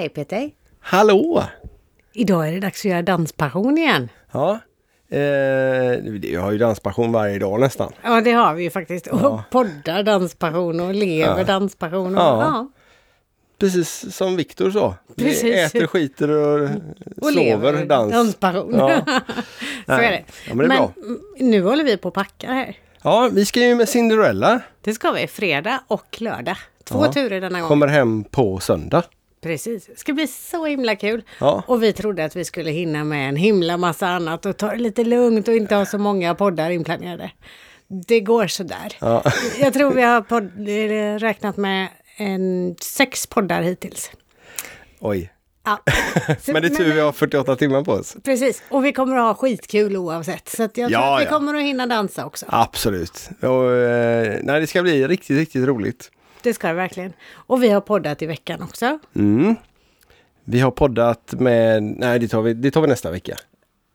Hej Peter! Hallå! Idag är det dags att göra danspassion igen. Ja, eh, vi har ju danspassion varje dag nästan. Ja det har vi ju faktiskt. Och Ja. poddar danspassion och lever Ja. danspassion. Och, Ja. ja. Precis som Viktor sa. Vi Precis. äter, skiter och, Och sover dans. danspassion. Ja. Så är det. Ja, men det är bra. mm, nu håller vi på att packa här. Ja, vi ska ju med Cinderella. Det ska vi fredag och lördag. Två turer denna gång. Kommer hem på söndag. Precis. Det ska bli så himla kul. Ja. Och vi trodde att vi skulle hinna med en himla massa annat och ta det lite lugnt och inte ha så många poddar inplanerade. Det går sådär. Ja. Jag tror vi har podd, räknat med en, sex poddar hittills. Oj. Ja. Så- Men det är tur vi har 48 timmar på oss. Precis, och vi kommer att ha skitkul oavsett. Så jag tror Ja, att vi kommer att hinna dansa också. Absolut. Och, eh, nej, det ska bli riktigt, riktigt roligt. Det ska det verkligen. Och vi har poddat i veckan också. Mm. Vi har poddat med, nej det tar vi, det tar vi nästa vecka.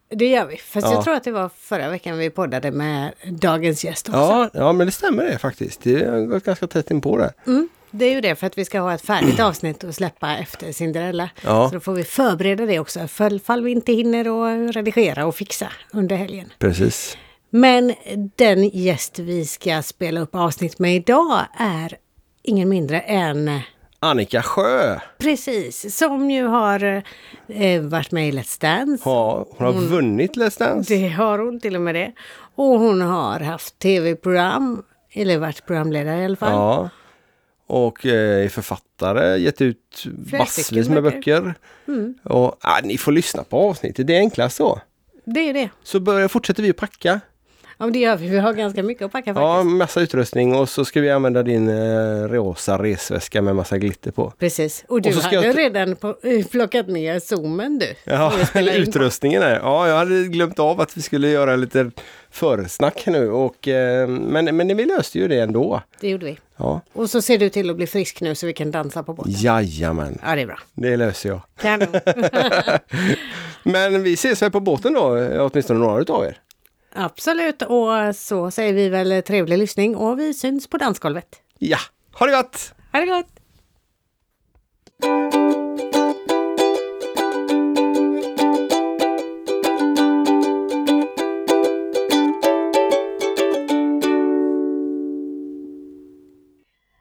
Det gör vi. Fast Ja. jag tror att det var förra veckan vi poddade med dagens gäst också. Ja, ja, men det stämmer det faktiskt. Det har gått ganska tätt in på det. Mm, det är ju det för att vi ska ha ett färdigt avsnitt att släppa efter Cinderella. Ja. Så då får vi förbereda det också, för fall vi inte hinner och redigera och fixa under helgen. Precis. Men den gäst vi ska spela upp avsnitt med idag är ingen mindre än Annika Sjö. Precis, som ju har eh, varit med i Let's Dance. Ja, hon har vunnit Let's Dance. Det har hon till och med det. Och hon har haft tv-program, eller varit programledare i alla fall. Ja. Och eh, är författare, gett ut massvis med böcker. böcker. Och, ja, ni får lyssna på avsnittet, det är enklast så. Det är det. Så börjar, fortsätter vi att packa. Ja, men det gör vi. Vi har ganska mycket att packa faktiskt. Ja, massa utrustning och så ska vi använda din eh, rosa resväska med massa glitter på. Precis. Och du Och hade jag redan på, eh, plockat ner zoomen du. Ja, utrustningen är. Ja, jag hade glömt av att vi skulle göra lite försnack nu och eh, men, men vi löste ju det ändå. Det gjorde vi. Ja, Och så ser du till att bli frisk nu så vi kan dansa på båten. jajamän, Ja, det är bra. det löser jag. Kanon. Men vi ses väl på båten då, eh, åtminstone några utav er. Absolut. Och så säger vi väl trevlig lyssning och vi syns på dansgolvet. Ja, ha det gott! Ha det gott!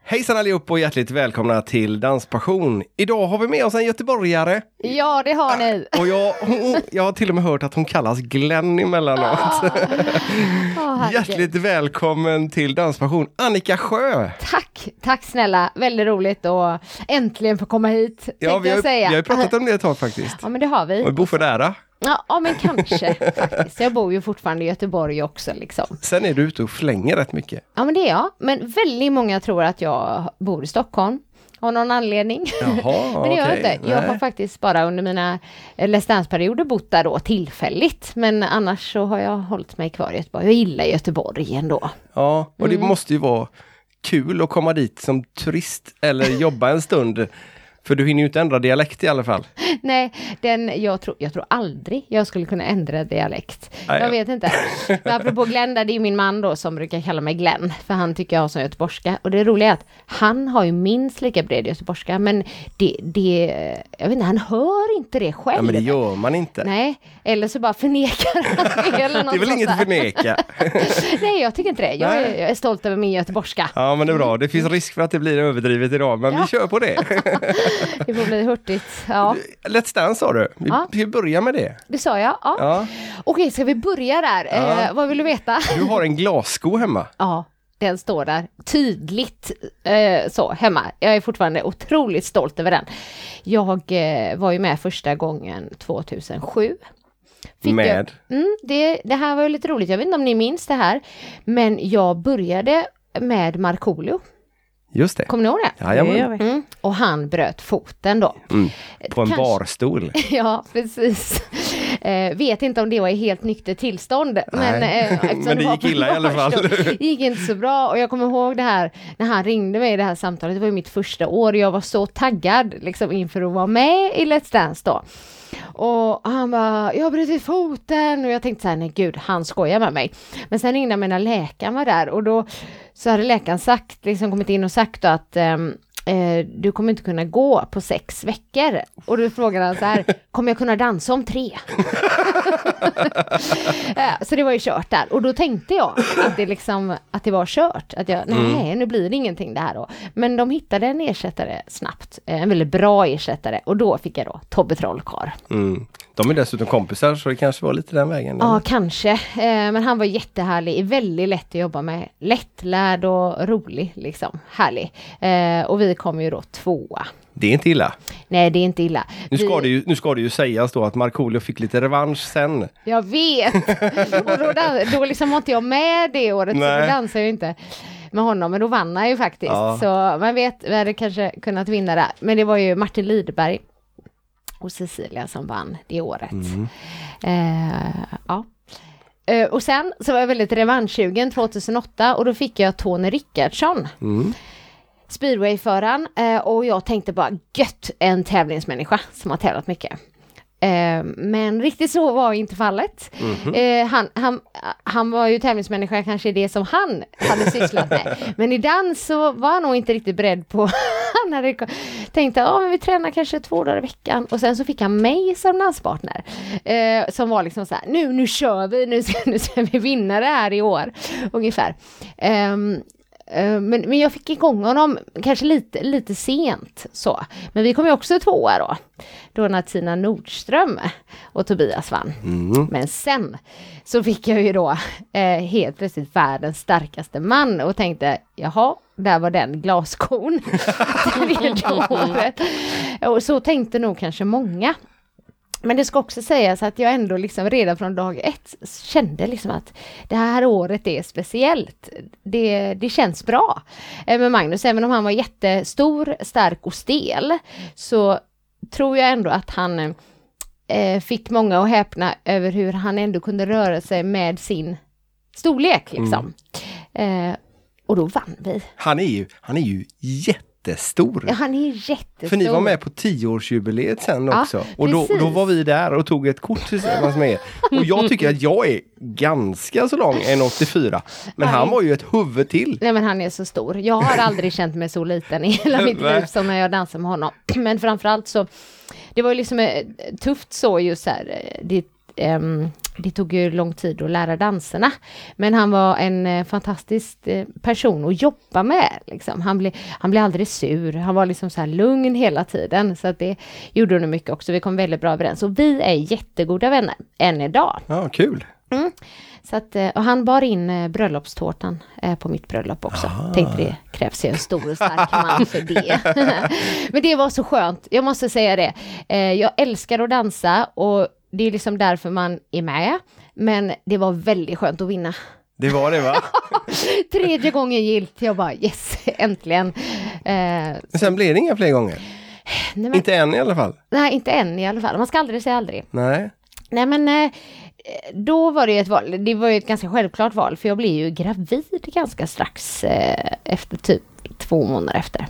Hejsan allihop och hjärtligt välkomna till Danspassion. Idag har vi med oss en göteborgare Ja, det har ni. och jag, hon, jag har till och med hört att hon kallas Glenn emellanåt. Åh, herregud. Hjärtligt välkommen till Danspassion, Annika Sjö! Tack, tack snälla. Väldigt roligt att äntligen få komma hit, Ja, vi har, jag säga. vi har pratat om det ett tag faktiskt. Ja, men det har vi. Och vi bor för nära. Ja, men kanske faktiskt. Jag bor ju fortfarande i Göteborg också liksom. Sen är du ute och flänger rätt mycket. Ja, men det är jag. Men väldigt många tror att jag bor i Stockholm. Av någon anledning. Jaha, Men det gör jag okej. inte. Jag Nej. har faktiskt bara under mina eh, Let's Dance-perioder bott där då tillfälligt. Men annars så har jag hållit mig kvar i Göteborg. Jag gillar Göteborg ändå. Ja, och Mm. det måste ju vara kul att komma dit som turist eller jobba en stund. För du hinner ju inte ändra dialekt i alla fall. Nej, den, jag, tror, jag tror aldrig jag skulle kunna ändra dialekt. Nej, jag ja. vet inte. Men apropå Glenn, där, det är min man då som brukar kalla mig Glenn. För han tycker jag har sån göteborgska. Och det roliga är att han har ju minst lika bred göteborgska. Men det, det, jag vet inte, han hör inte det själv. Ja, men det gör man inte. Nej, eller så bara förnekar han det. Eller något Det är väl inget att förneka. Nej, jag tycker inte det. Jag är, jag är stolt över min göteborgska. Ja, men det är bra. Det finns risk för att det blir överdrivet idag, men vi Ja. kör på det. Det får bli hurtigt. Ja, Let's Dance sa du. Vi, Ja. vi börjar med det. det sa jag. Ja. Ja. Okej, ska vi börja där? Eh, vad vill du veta? Du har en glassko hemma. Ja, den står där tydligt eh, så hemma. Jag är fortfarande otroligt stolt över den. Jag eh, var ju med första gången 2007. Fick Med? Jag, mm, det, det här var ju lite roligt, jag vet inte om ni minns det här. Men jag började med Markoolio, Just det. kommer ni ihåg det? Jajamän. Mm, och han bröt foten då. Mm. På en Kanske- barstol. Ja, precis. Eh, vet inte om det var i helt nyktert tillstånd. Men, eh, Men det gick illa i alla fall. Det gick inte så bra och jag kommer ihåg det här när han ringde mig i det här samtalet. Det var ju mitt första år och jag var så taggad liksom inför att vara med i Let's Dance då. Och han bara, jag har brutit foten och jag tänkte så här, nej gud, han skojar med mig. Men sen ringde mina mig när läkaren var där och då så hade läkaren sagt, liksom kommit in och sagt då att ehm, eh, du kommer inte kunna gå på sex veckor. Och då frågar han så här, kommer jag kunna dansa om tre? Eh, så det var ju kört där. Och då tänkte jag att det, liksom, att det var kört. Att jag, nej, nu blir det ingenting det här då. Men de hittade en ersättare snabbt, eh, en väldigt bra ersättare. Och då fick jag då Tobbe Trollkarl. Mm. De är dessutom kompisar så det kanske var lite den vägen. Ja, eller? kanske. Eh, men han var jättehärlig, väldigt lätt att jobba med. Lättlärd och rolig, liksom. Härlig. Eh, och vi kom ju då tvåa. Det är inte illa. Nej, det är inte illa. Nu ska, vi... det ju, nu ska det ju sägas då att Markoolio fick lite revansch sen. Jag vet! och då, då liksom var inte jag med det året, så Nej. då dansade jag inte med honom, men då vann han ju faktiskt. Ja. Så man vet, vi hade kanske kunnat vinna där. Men det var ju Martin Lidberg och Cecilia som vann det året. Eh, ja. Eh, och sen så var jag väldigt revanschsugen 2008 och då fick jag Tony Rickardsson. Mm. Speedwayföraren eh, och jag tänkte bara gött en tävlingsmänniska som har tävlat mycket. Eh, men riktigt så var inte fallet. Eh, han, han, han var ju tävlingsmänniska kanske det som han hade sysslat med. Men i dans så var han nog inte riktigt beredd på han hade tänkt att vi tränar kanske två dagar i veckan och sen så fick han mig som danspartner. Eh, som var liksom så här, nu, nu kör vi, nu ska, nu ska vi vinna det här i år. Ungefär. Eh, Men, men jag fick igång honom kanske lite, lite sent så. Men vi kom ju också tvåa då. Då när Tina Nordström och Tobias vann. Mm. Men sen så fick jag ju då eh, helt plötsligt världens starkaste man och tänkte jaha, där var den glaskon. Tredje året. Och så tänkte nog kanske många. Men det ska också sägas att jag ändå liksom redan från dag ett kände liksom att det här året är speciellt. Det, det känns bra eh, med Magnus, även om han var jättestor, stark och stel så tror jag ändå att han eh, fick många att häpna över hur han ändå kunde röra sig med sin storlek liksom. Eh, och då vann vi. Han är ju, han är ju jättestor. Ja, han är jättestor. För ni var med på tioårsjubileet sen Ja, också. och då, då var vi där och tog ett kort tillsammans med er. Och jag tycker att jag är ganska så lång, 1,84. Men han var ju ett huvud till. Nej men han är så stor. Jag har aldrig känt mig så liten i hela mitt liv som när jag dansar med honom. Men framförallt så, det var ju liksom eh, tufft så just så här, eh, det, ehm, det tog ju lång tid att lära danserna. Men han var en eh, fantastisk eh, person att jobba med. Liksom. Han, blev, han blev aldrig sur, han var liksom så lugn hela tiden. Så att det gjorde nog mycket också. Vi kom väldigt bra överens. Och vi är jättegoda vänner, än idag. Ja, kul. Så att, eh, och han bar in bröllopstårtan på mitt bröllop också. Tänkte det krävs ju en stor och stark man för det. Men det var så skönt, jag måste säga det. Jag älskar att dansa och det är liksom därför man är med. Men det var väldigt skönt att vinna. Det var det va? Tredje gången gilt, jag bara yes, äntligen. Eh, Men sen blev det inga fler gånger. nej, men, Inte än i alla fall. nej, inte än i alla fall. Man ska aldrig säga aldrig. Nej. Nej men eh, då var det ett val, det var ju ett ganska självklart val för jag blev ju gravid ganska strax eh, efter typ två månader efter.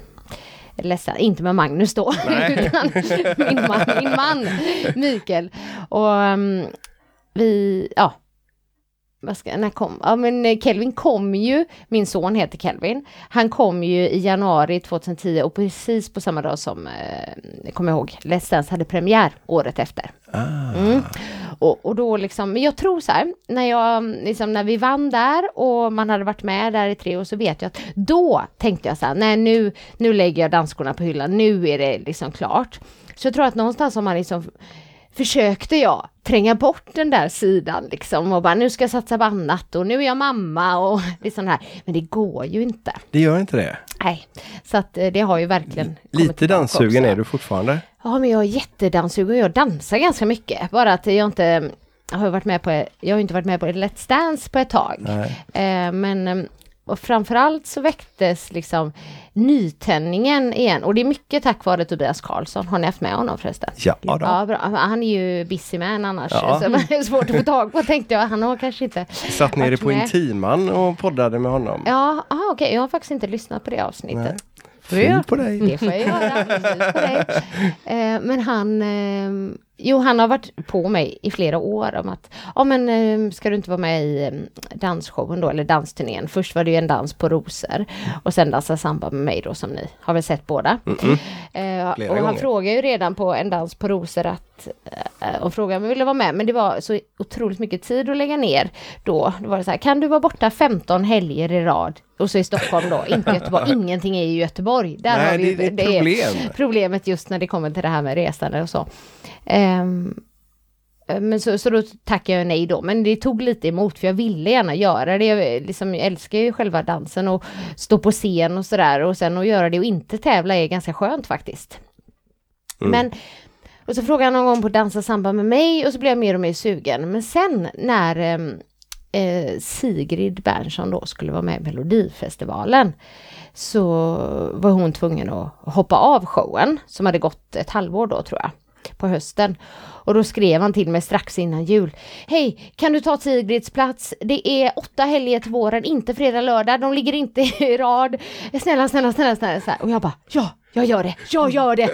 Ledsen, inte med Magnus då, utan min man, min man Mikael. Och ehm, vi, ja, vad ska, när kom, ja men eh, Kelvin kom ju, min son heter Kelvin, han kom ju i januari 2010 och precis på samma dag som, eh, kommer jag ihåg, Let's Dance hade premiär året efter. Mm. Och, och då liksom, men jag tror så här, när, jag, liksom, när vi vann där och man hade varit med där i tre år så vet jag att då tänkte jag så här, nej nu, nu lägger jag dansskorna på hyllan, nu är det liksom klart. Så jag tror att någonstans har man liksom försökte jag tränga bort den där sidan liksom och bara nu ska jag satsa på annat och nu är jag mamma och liksom här. Men det går ju inte. Det gör inte det. Nej, så att eh, det har ju verkligen Lite danssugen också. är du fortfarande. Ja, men jag är jättedanssugen och jag dansar ganska mycket. Bara att jag inte jag har varit med på, jag har inte varit med på Let's Dance på ett tag. Eh, men eh, och framförallt så väcktes liksom nytändningen igen och det är mycket tack vare Tobias Karlsson. Har ni haft med honom förresten? Ja, då. Ja, bra. Han är ju busy man annars. Ja. Så det är svårt att få tag på tänkte jag. Han har kanske inte Satt nere på med. Intiman och poddade med honom. Ja, okej. Jag har faktiskt inte lyssnat på det avsnittet. Fy på dig. Det får jag göra. precis på dig. Eh, men han, eh, jo han har varit på mig i flera år om att, ja men eh, ska du inte vara med i eh, dansshowen då, eller dansturnén. Först var det ju en dans på rosor och sen dansa samba med mig då som ni har väl sett båda. Eh, Flera och han gånger. frågade ju redan på en dans på rosor att, eh, och frågade om jag ville vara med, men det var så otroligt mycket tid att lägga ner då. Då var det så här, kan du vara borta 15 helger i rad? Och så i Stockholm då, inte Göteborg. Ingenting är i Göteborg. Där har Nej, vi, det, det problem. problemet just när det kommer till det här med resande och så. Ehm, men så, så då tackade jag nej då, men det tog lite emot för jag ville gärna göra det. Jag, liksom, jag älskar ju själva dansen och stå på scen och sådär och sen att göra det och inte tävla är ganska skönt faktiskt. Men och så frågade han någon gång på dansa samba med mig och så blev jag mer och mer sugen. Men sen när ehm, eh, Sigrid Bernson då skulle vara med i Melodifestivalen så var hon tvungen att hoppa av showen som hade gått ett halvår då tror jag på hösten. Och då skrev han till mig strax innan jul. Hej, kan du ta Sigrids plats? Det är åtta helger till våren, inte fredag, lördag. De ligger inte i rad. Snälla, snälla, snälla, snälla. Så här. Och jag bara, ja, jag gör det, jag gör det.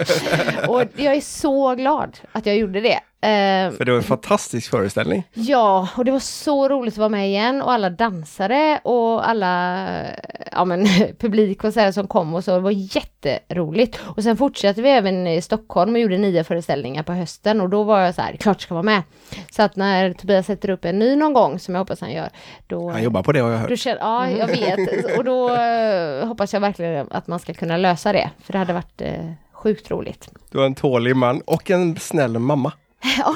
och jag är så glad att jag gjorde det. Eh, För det var en fantastisk föreställning. Ja, och det var så roligt att vara med igen och alla dansare och alla ja, men, publik och så här som kom och så. Det var jätteroligt. Och sen fortsatte vi även i Stockholm och gjorde nio föreställningar på hösten och då var jag så här, klart ska vara med. Så att när Tobias sätter upp en ny någon gång, som jag hoppas han gör, då... Han jobbar på det har jag hört. Känner, ja, jag vet. Och då eh, hoppas jag verkligen att man ska kunna lösa det. För det hade varit eh, sjukt roligt. Du är en tålig man och en snäll mamma. Ja,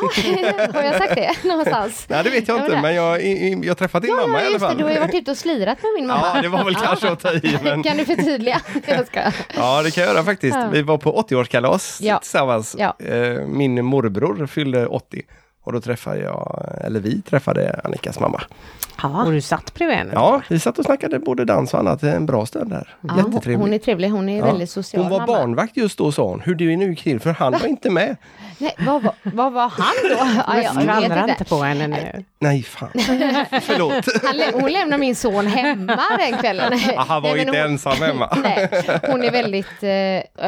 har jag sagt det någonstans? Nej, det vet jag Ja, inte, men- men jag, jag har träffat din mamma i alla just det, fall. du har ju varit ute och slirat med min mamma. Ja, det var väl kanske att ta i, men Kan du förtydliga? Jag ska. ja, det kan jag göra faktiskt. Ja. Vi var på 80-årskalas Ja. tillsammans. Ja. Eh, Min morbror fyllde 80 och då träffade jag, eller vi träffade Annikas mamma. Och du satt bredvid henne? Ja, vi satt och snackade både dans och annat en bra stund där. Ja, hon, Jättetrevlig. hon är trevlig, hon är Ja. väldigt social. Hon var mamma. barnvakt just då sa hon. Hur det nu gick till, för han var inte med. Nej, vad, var- vad var han då? Ja, jag Skvallra inte på henne nu. Nej, fan. Förlåt. Han, hon lämnar min son hemma den kvällen. Ah, Han var Nej, inte hon, ensam hemma. Nej, hon är väldigt, eh,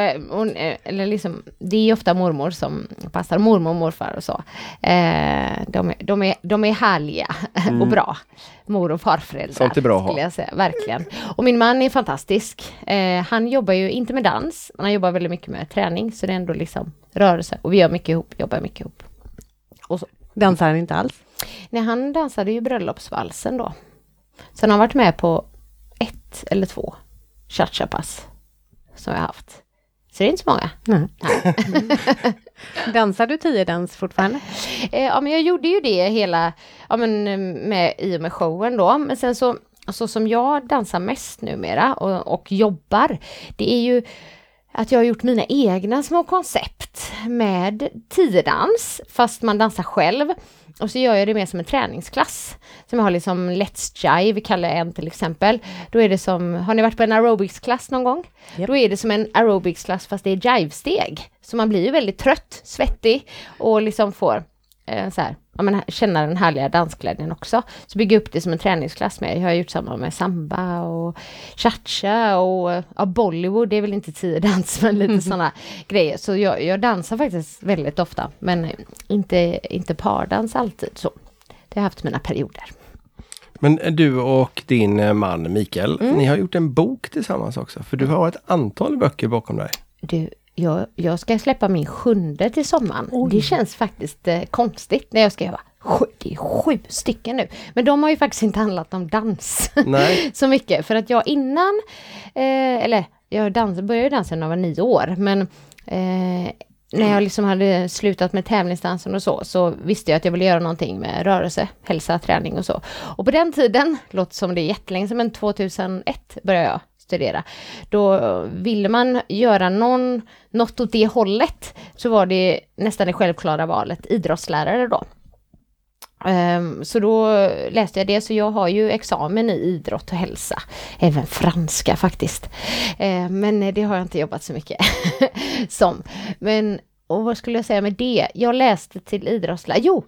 eh, hon, eh, eller liksom, det är ofta mormor som passar, mormor och morfar och så. Eh, de, är, de, är, de är härliga och bra, mor och farföräldrar. Mm. Sånt är bra skulle jag säga, verkligen. Och min man är fantastisk. Eh, han jobbar ju inte med dans, men han jobbar väldigt mycket med träning, så det är ändå liksom rörelse. Och vi gör mycket ihop, jobbar mycket ihop. Och så. Dansar han inte alls? Nej, han dansade ju bröllopsvalsen då. Sen har han varit med på ett eller två cha-cha-pass som jag har haft. Så det är inte så många. Nej. Dansar du tiodans fortfarande? Eh, ja, men jag gjorde ju det hela, ja men med, i och med showen då. Men sen så, så som jag dansar mest numera och, och jobbar, det är ju att jag har gjort mina egna små koncept med tiodans, fast man dansar själv. Och så gör jag det mer som en träningsklass. Som jag har liksom Let's Jive, kallar jag en till exempel. Då är det som, har ni varit på en aerobicsklass någon gång? Japp. Då är det som en aerobicsklass fast det är jive-steg. Så man blir ju väldigt trött, svettig och liksom får eh, så här, ja, men, känna den härliga dansglädjen också. Så bygga upp det som en träningsklass med. Jag har gjort samma med samba och cha-cha och ja, Bollywood, det är väl inte tiodans men lite sådana grejer. Så jag, jag dansar faktiskt väldigt ofta men inte, inte pardans alltid så. Det har jag haft mina perioder. Men du och din eh, man Mikael, Mm. ni har gjort en bok tillsammans också. För du har ett antal böcker bakom dig. Du, jag, jag ska släppa min sjunde till sommaren. Det känns faktiskt eh, konstigt när jag ska göra sju, det är sju stycken nu. Men de har ju faktiskt inte handlat om dans så mycket. För att jag innan, eh, eller jag dans, började dansa när jag var nio år, men eh, när jag liksom hade slutat med tävlingsdansen och så, så visste jag att jag ville göra någonting med rörelse, hälsa, träning och så. Och på den tiden, låter som det är jättelänge sedan, men 2001 började jag studera. Då ville man göra någon, något åt det hållet, så var det nästan det självklara valet idrottslärare då. Ehm, så då läste jag det, så jag har ju examen i idrott och hälsa. Även franska faktiskt. Ehm, men det har jag inte jobbat så mycket som. Men och vad skulle jag säga med det? Jag läste till idrottslärare. Jo,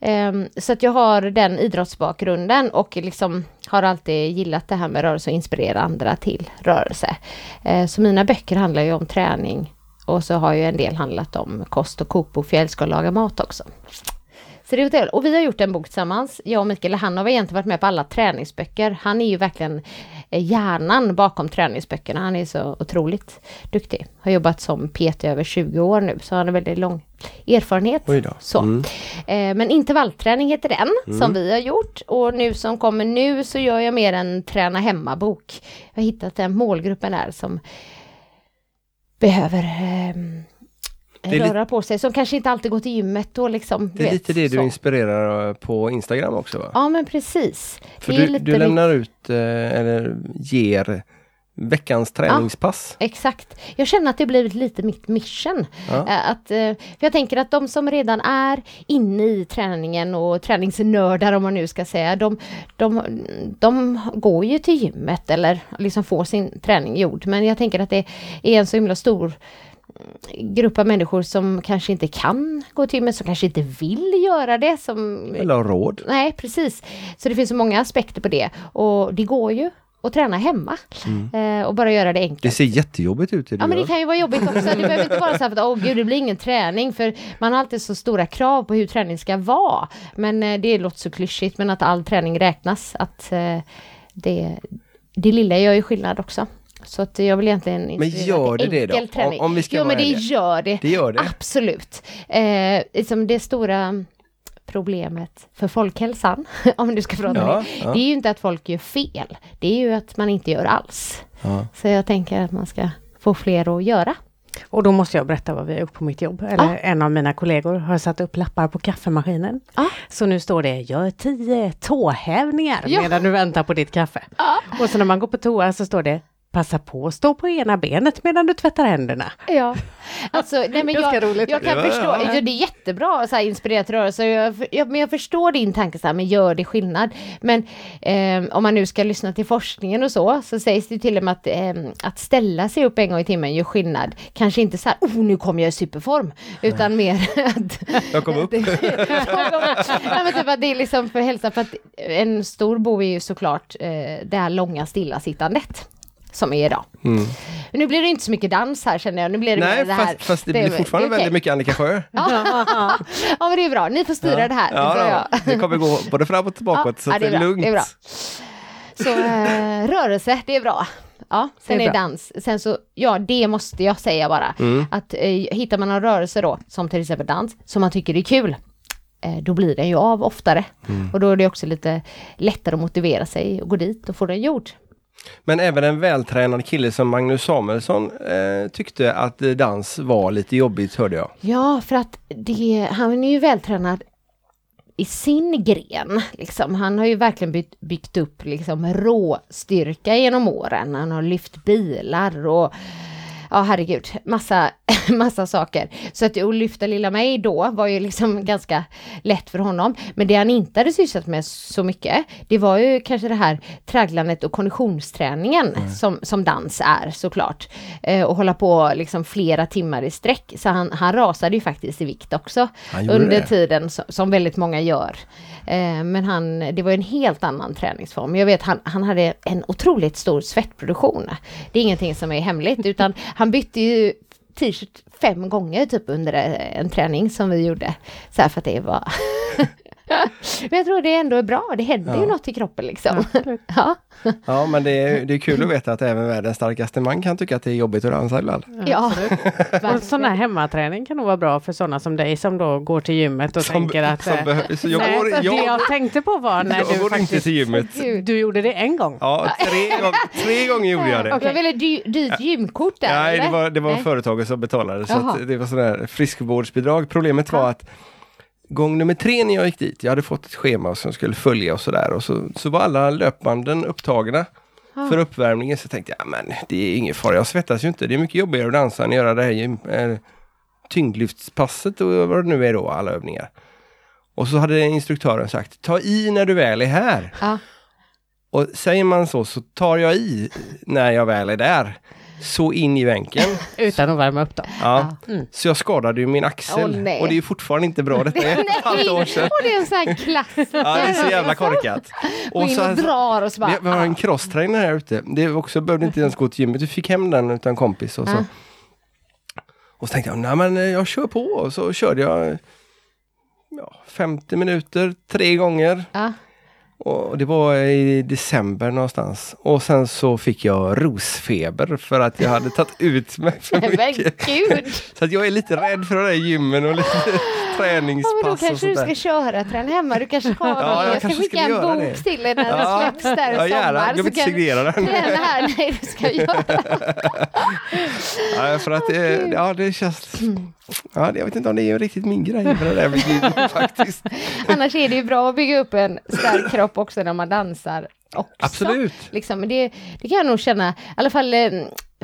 ehm, så att jag har den idrottsbakgrunden och liksom har alltid gillat det här med rörelse och inspirera andra till rörelse. Eh, så mina böcker handlar ju om träning och så har ju en del handlat om kost och kokbok för jag älskar att laga mat också. Så det är. Och vi har gjort en bok tillsammans. Jag och Mikael, han har egentligen varit med på alla träningsböcker. Han är ju verkligen hjärnan bakom träningsböckerna. Han är så otroligt duktig. Har jobbat som PT över 20 år nu, så han har väldigt lång erfarenhet. Så. Mm. Eh, men intervallträning heter den, som vi har gjort. Och nu som kommer nu så gör jag mer en träna hemma-bok. Jag har hittat den målgruppen där som behöver är röra på sig, som kanske inte alltid går till gymmet och liksom. Det är vet, lite det du så. inspirerar på Instagram också va? Ja men precis. För du, du lämnar ut, eh, eller ger veckans träningspass. Exakt. Jag känner att det blivit lite mitt mission. Ja. Eh, Att, eh, jag tänker att de som redan är inne i träningen och träningsnördar om man nu ska säga, de, de, de går ju till gymmet eller liksom får sin träning gjord. Men jag tänker att det är en så himla stor grupp av människor som kanske inte kan gå till gymmet, som kanske inte vill göra det. Som, Eller har råd. Nej, precis. Så det finns så många aspekter på det. Och det går ju att träna hemma eh, och bara göra det enkelt. Det ser jättejobbigt ut det Ja men det kan ju vara jobbigt också. Det behöver inte vara så här att åh gud det blir ingen träning för man har alltid så stora krav på hur träning ska vara. Men eh, det låter så klyschigt men att all träning räknas. Att eh, det, det lilla gör ju skillnad också. Så att jag vill egentligen Men inspirera gör det det då? Träning. Om- om vi ska jo men vara det gör det. Det gör det. Absolut. Eh, liksom det stora problemet för folkhälsan, om du ska prata Ja, det, ja. det är ju inte att folk gör fel. Det är ju att man inte gör alls. Ja. Så jag tänker att man ska få fler att göra. Och då måste jag berätta vad vi har gjort på mitt jobb. Eller en av mina kollegor har satt upp lappar på kaffemaskinen. Ja. Så nu står det, gör tio tåhävningar Ja. medan du väntar på ditt kaffe. Och så när man går på toa så står det, passa på att stå på ena benet medan du tvättar händerna. Ja, alltså nej men jag, roligt. jag kan Ja, förstå, ja. ja. det är jättebra så här inspirerat rörelse, jag, jag, men jag förstår din tanke så här, men gör det skillnad? Men ehm, om man nu ska lyssna till forskningen och så, så sägs det till och med att, ehm, att ställa sig upp en gång i timmen gör skillnad. Kanske inte så här, oh nu kommer jag i superform, utan mer att Jag kom upp. ja, men typ att det är liksom för hälsa, för att en stor bov är ju såklart eh, det här långa stillasittandet som är idag. Mm. Nu blir det inte så mycket dans här känner jag, nu blir det Nej, det här. fast, fast det är- blir fortfarande är okej. väldigt mycket Annika Sjö. Ja. ja men det är bra, ni får styra det här. Ja, det får då. jag. det kommer gå både framåt och bakåt, Ja, så ja, det är, bra, lugnt. det är bra. Så eh, rörelse, det är bra. Ja, sen Det är, är dans. Sen så, ja det måste jag säga bara. Mm. Att eh, hittar man en rörelse då, som till exempel dans, som man tycker är kul, eh, då blir den ju av oftare. Mm. Och då är det också lite lättare att motivera sig och gå dit och få den gjord. Men även en vältränad kille som Magnus Samuelsson eh, tyckte att dans var lite jobbigt, hörde jag. Ja, för att det, han är ju vältränad i sin gren. Liksom. Han har ju verkligen byggt, byggt upp liksom, råstyrka genom åren. Han har lyft bilar och ja herregud, massa, massa saker. Så att att lyfta lilla mig då var ju liksom ganska lätt för honom. Men det han inte hade sysslat med så mycket, det var ju kanske det här tragglandet och konditionsträningen som, som dans är såklart. Eh, och hålla på liksom flera timmar i sträck. Så han, han rasade ju faktiskt i vikt också under det. tiden som, som väldigt många gör. Eh, men han, det var en helt annan träningsform. Jag vet han, han hade en otroligt stor svettproduktion. Det är ingenting som är hemligt utan han bytte ju t-shirt fem gånger typ under en träning som vi gjorde. Så här för att det var... men jag tror det ändå är bra, det händer ju Ja. något i kroppen liksom. Ja, Ja, men det är, det är kul att veta att även världens starkaste man kan tycka att det är jobbigt att dansa ibland. ja. Och sån här hemmaträning kan nog vara bra för sådana som dig som då går till gymmet och tänker att... som eh, behö- så jag nej, går, det jag, jag tänkte på var när jag du går inte faktiskt... till gymmet. Du gjorde det en gång. Ja, tre, gång- tre gånger gjorde jag det. Det var väldigt dy- dyrt gymkort där Nej, det eller? var, det var Nej. företaget som betalade. Så det var sådär friskvårdsbidrag. Problemet var att gång nummer tre när jag gick dit, jag hade fått ett schema som skulle följa och sådär. Och så, så var alla löpbanden upptagna för uppvärmningen. Så tänkte jag, men det är ingen fara, jag svettas ju inte. Det är mycket jobbigare att dansa än att göra det här gym, äh, tyngdlyftspasset och vad det nu är då, alla övningar. Och så hade instruktören sagt, ta i när du väl är här. Ja. Och säger man så, så tar jag i när jag väl är där. Så in i bänken. Utan att värma upp dem. Ja. Så jag skadade ju min axel. Nej. och det är ju fortfarande inte bra. Detta är ett halvt år sedan. och det är en sån här klassiker. Ja, det är så jävla korkat. Gå in och drar och så bara... vi, vi har en crosstrainer här ute. Det är också, behövde inte ens gå till gymmet. Vi fick hem den utan kompis. Och så, Ja. och så tänkte jag, nej men eh, jag kör på. Och så körde jag ja, 50 minuter, tre gånger. Ja. Och det var i december någonstans. Och sen så fick jag rosfeber för att jag hade tagit ut mig för mycket. Så att jag är lite rädd för de där gymmen och lite Ja, men då träningspass och kanske du ska köra träna hemma. Du kanske har Ja, jag Jag ska kanske skicka en bok det. till dig när den Ja. släpps där i Ja, gärna. sommar. Jag vill inte signera den. Träna här. Nej, du ska göra Ja, för att det, ja, det känns... Ja, jag vet inte om det är riktigt min grej för det där med gym faktiskt. Annars är det ju bra att bygga upp en stark kropp också när man dansar. Också. Absolut. Liksom, men det, det kan jag nog känna, i alla fall eh,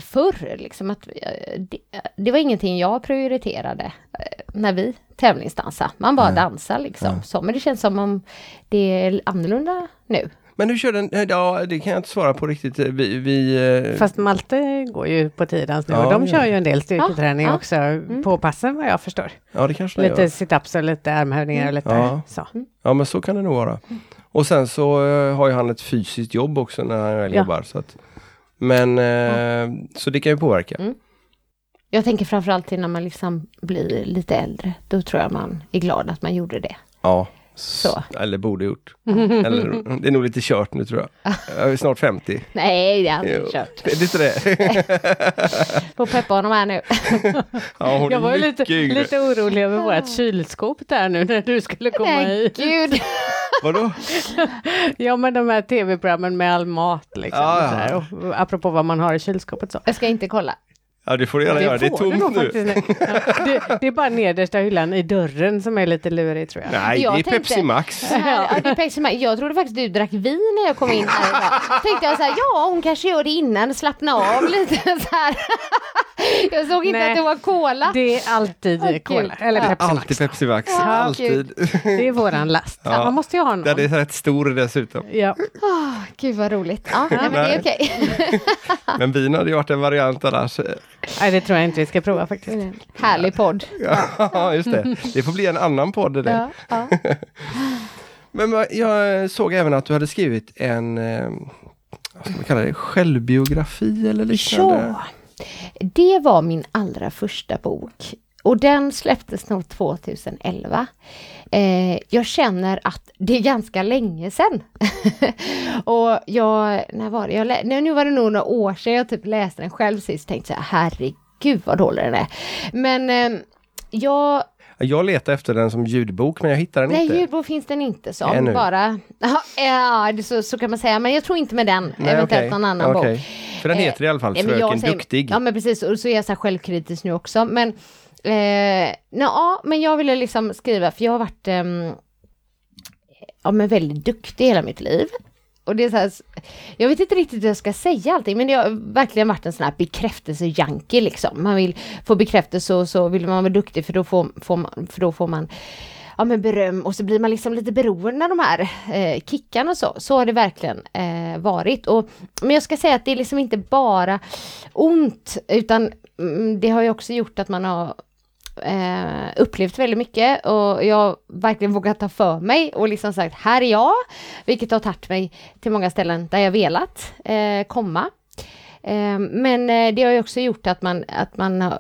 förr, liksom, att eh, det, det var ingenting jag prioriterade eh, när vi tävlingsdansade. Man bara dansar liksom. Så, men det känns som om det är annorlunda nu. Men hur kör den? Ja, det kan jag inte svara på riktigt. Vi, vi, Fast Malte går ju på tiodans nu Ja, och de kör ju en del styrketräning Ja, ja. också på passen vad jag förstår. ja, det kanske Lite sit-ups och lite armhävningar och lite Ja. så. Ja, men så kan det nog vara. Och sen så eh, har ju han ett fysiskt jobb också när han väl Ja. jobbar. Så att, men, eh, så det kan ju påverka. Mm. Jag tänker framförallt till när man liksom blir lite äldre. Då tror jag man är glad att man gjorde det. Ja. Så. Eller borde gjort. Eller, det är nog lite kört nu tror jag. Jag är snart 50. Nej, det har jag Jo. kört. Det är lite det. Får peppa honom här nu. Ja, hon Jag var är ju lite, yngre. lite orolig över vårt kylskåp där nu när du skulle komma Nej, hit. gud. Vadå? Ja men de här tv-programmen med all mat liksom. Ja, ja. Så här, apropå vad man har i kylskåpet så. Jag ska inte kolla. Ja, det får du gärna göra. Det är tomt nog nu. det, det är bara nedersta hyllan i dörren som är lite lurig tror jag. Nej, Jag det är tänkte- Pepsi Max. Här, ja, det är Pepsi Max. Jag trodde faktiskt du drack vin när jag kom in här. idag. tänkte jag så här, ja hon kanske gör det innan, slappna av lite så här. Jag såg inte Nej. att det var cola. Det är alltid Åh, cola, eller. Pepsi Max. Alltid Pepsi Max. Ja, Alltid. Det är våran last. Ja. Man måste ju ha någon. Den är rätt stor dessutom. Ja. Åh, gud vad roligt. Ja, men det är okej. Men vin hade ju varit en variant annars. Nej, det tror jag inte vi ska prova faktiskt. Härlig podd. Ja, just det. Det får bli en annan podd det. Ja, ja. Men jag såg även att du hade skrivit en, eh, vad ska man kalla det, självbiografi eller liknande? Ja, det var min allra första bok. Och den släpptes nog 2011. Eh, jag känner att det är ganska länge sedan. och jag, när var det? Jag lä- nej, nu var det nog några år sedan jag typ läste den själv sist och tänkte så här, herregud vad dålig den är. Men eh, jag jag letar efter den som ljudbok men jag hittar den Nej, inte. ljudbok finns den inte som. Ännu. Bara, ja, ja så, så kan man säga. Men jag tror inte med den. Nej, eventuellt okej. någon annan Okej. bok. För den Eh, heter i alla fall nej, Fröken säger- Duktig. Ja men precis, och så är jag så här självkritisk nu också. Men, eh, ja, men jag ville liksom skriva, för jag har varit ehm, ja, men väldigt duktig hela mitt liv. Och det är så här, jag vet inte riktigt hur jag ska säga allting, men jag har verkligen varit en sån här bekräftelse-junkie liksom. Man vill få bekräftelse och så vill man vara duktig för då får, får man, för då får man ja, men beröm och så blir man liksom lite beroende av de här eh, kickarna och så. Så har det verkligen eh, varit. Och, men jag ska säga att det är liksom inte bara ont, utan mm, det har ju också gjort att man har eh, upplevt väldigt mycket och jag har verkligen vågat ta för mig och liksom sagt här är jag, vilket har tagit mig till många ställen där jag velat eh, komma. Eh, Men eh, det har ju också gjort att man, att man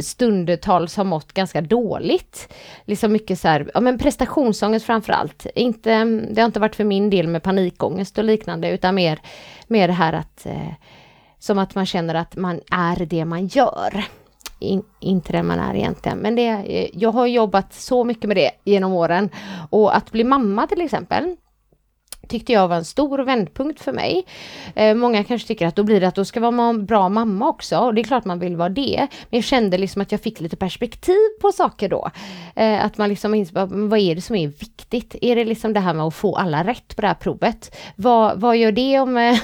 stundtals har eh, mått ganska dåligt. Liksom mycket så här, ja men prestationsångest framför allt. Inte, det har inte varit för min del med panikångest och liknande utan mer, mer det här att eh, som att man känner att man är det man gör. In, inte den man är egentligen. Men det, eh, jag har jobbat så mycket med det genom åren. Och att bli mamma till exempel tyckte jag var en stor vändpunkt för mig. Eh, många kanske tycker att då blir det att då ska man vara en bra mamma också och det är klart man vill vara det. Men jag kände liksom att jag fick lite perspektiv på saker då. Eh, att man liksom inser, vad- vad är det som är viktigt? Är det liksom det här med att få alla rätt på det här provet? Vad, vad gör det om eh,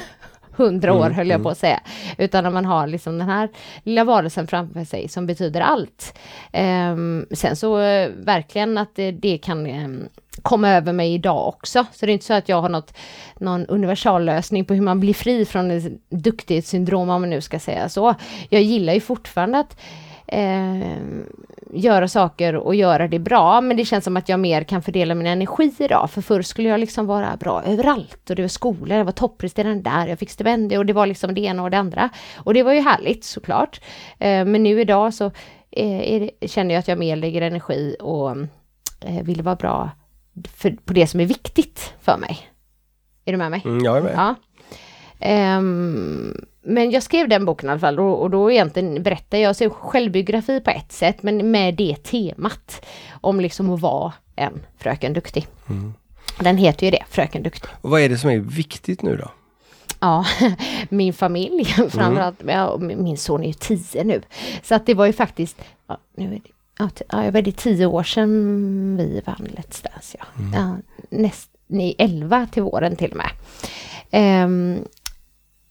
hundra år höll jag på att säga. Utan när man har liksom den här lilla varelsen framför sig som betyder allt. Ehm, sen så eh, verkligen att det, det kan ehm, kom över mig idag också. Så det är inte så att jag har något, någon universallösning på hur man blir fri från duktighetssyndrom om man nu ska säga så. Jag gillar ju fortfarande att eh, göra saker och göra det bra, men det känns som att jag mer kan fördela min energi idag. För förr skulle jag liksom vara bra överallt och det var skolor, jag var toppresterande där, jag fick stipendier och det var liksom det ena och det andra. Och det var ju härligt såklart. Eh, men nu idag så eh, det, känner jag att jag mer lägger energi och eh, vill vara bra för, på det som är viktigt för mig. Är du med mig? Mm, jag är med. Ja. Um, men jag skrev den boken i alla fall och, och då egentligen berättar jag så självbiografi på ett sätt men med det temat om liksom att vara en Fröken Duktig. Mm. Den heter ju det, Fröken Duktig. Och vad är det som är viktigt nu då? Ja, min familj framförallt. Ja, min son är ju tio nu. Så att det var ju faktiskt, ja, nu är det, ja, ja, det tio år sedan vi vann Let's Dance. Ja. Mm. ja näst, nej, elva till våren till och med. Um,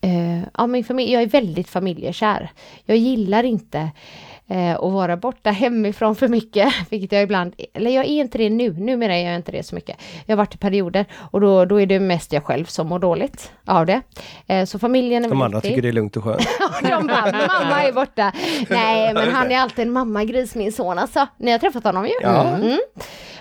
uh, ja, min familj, jag är väldigt familjekär. Jag gillar inte uh, att vara borta hemifrån för mycket, vilket jag ibland, eller jag är inte det nu, numera är jag inte det så mycket. Jag har varit i perioder och då, då är det mest jag själv som mår dåligt av det. Uh, så familjen är De andra tycker det är lugnt och skönt. de bara, mamma är borta. Nej, men han är alltid en mammagris min son alltså. Ni har träffat honom ju. Ja. Mm.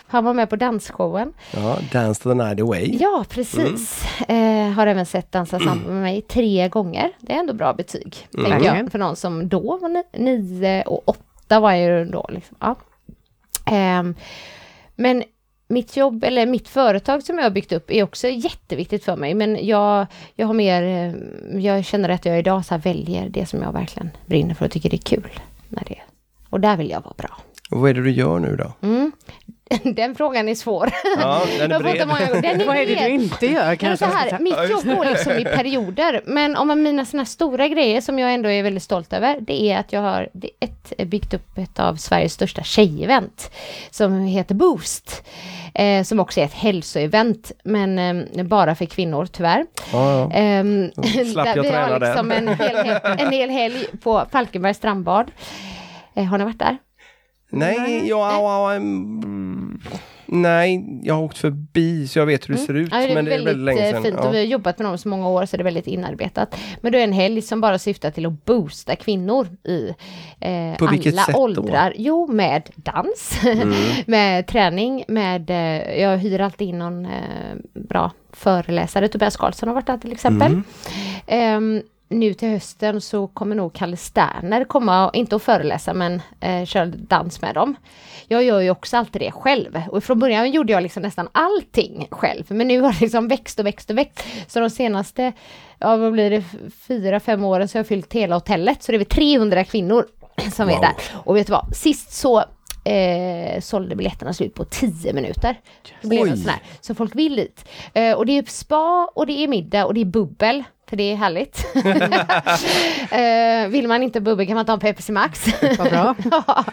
Han var med på dansshowen. Ja, Dance the night away. Ja, precis. Mm. Eh, har även sett Dansa samman med mig tre gånger. Det är ändå bra betyg, mm. tänker jag. För någon som då var ni nio och åtta var jag ju då. Liksom. Ja. Eh, men mitt jobb eller mitt företag som jag har byggt upp är också jätteviktigt för mig. Men jag, jag har mer, eh, jag känner att jag idag så väljer det som jag verkligen brinner för och tycker det är kul. Med det. Och där vill jag vara bra. Och vad är det du gör nu då? Mm. Den frågan är svår. Ja, den är bred. Många Den är Vad är det du inte gör kanske? Så här, mitt jobb går liksom i perioder, men om mina såna stora grejer som jag ändå är väldigt stolt över, det är att jag har ett, byggt upp ett av Sveriges största tjejevent som heter Boost. Eh, som också är ett hälsoevent, men eh, bara för kvinnor tyvärr. Ja, ja. Eh, Slapp jag vi träna har liksom den. en hel, en hel helg på Falkenbergs strandbad. Eh, har ni varit där? Nej, jag, jag, mm, nej, jag har åkt förbi så jag vet hur det Mm. ser ut. Ja, det men det är väldigt länge eh, sedan. fint och vi har jobbat med dem så många år så det är väldigt inarbetat. Men det är en helg som bara syftar till att boosta kvinnor i eh, På vilket alla sätt då? åldrar. Jo, med dans, Mm. med träning, med, eh, jag hyr alltid in någon eh, bra föreläsare, Tobias Karlsson har varit där till exempel. Mm. Ehm, nu till hösten så kommer nog Kalle Sterner komma, inte att föreläsa men eh, köra dans med dem. Jag gör ju också alltid det själv och från början gjorde jag liksom nästan allting själv men nu har det liksom växt och växt och växt. Så de senaste, ja vad blir det, fyra, fem åren så har jag fyllt hela hotellet så det är väl 300 kvinnor som är Wow. där. Och vet du vad, sist så eh, sålde biljetterna slut på 10 minuter. Det blev en sån här. Så folk vill dit. Eh, och det är spa och det är middag och det är bubbel. För det är härligt. eh, vill man inte bubbel kan man ta en Pepsi Max. Vad bra. Ja.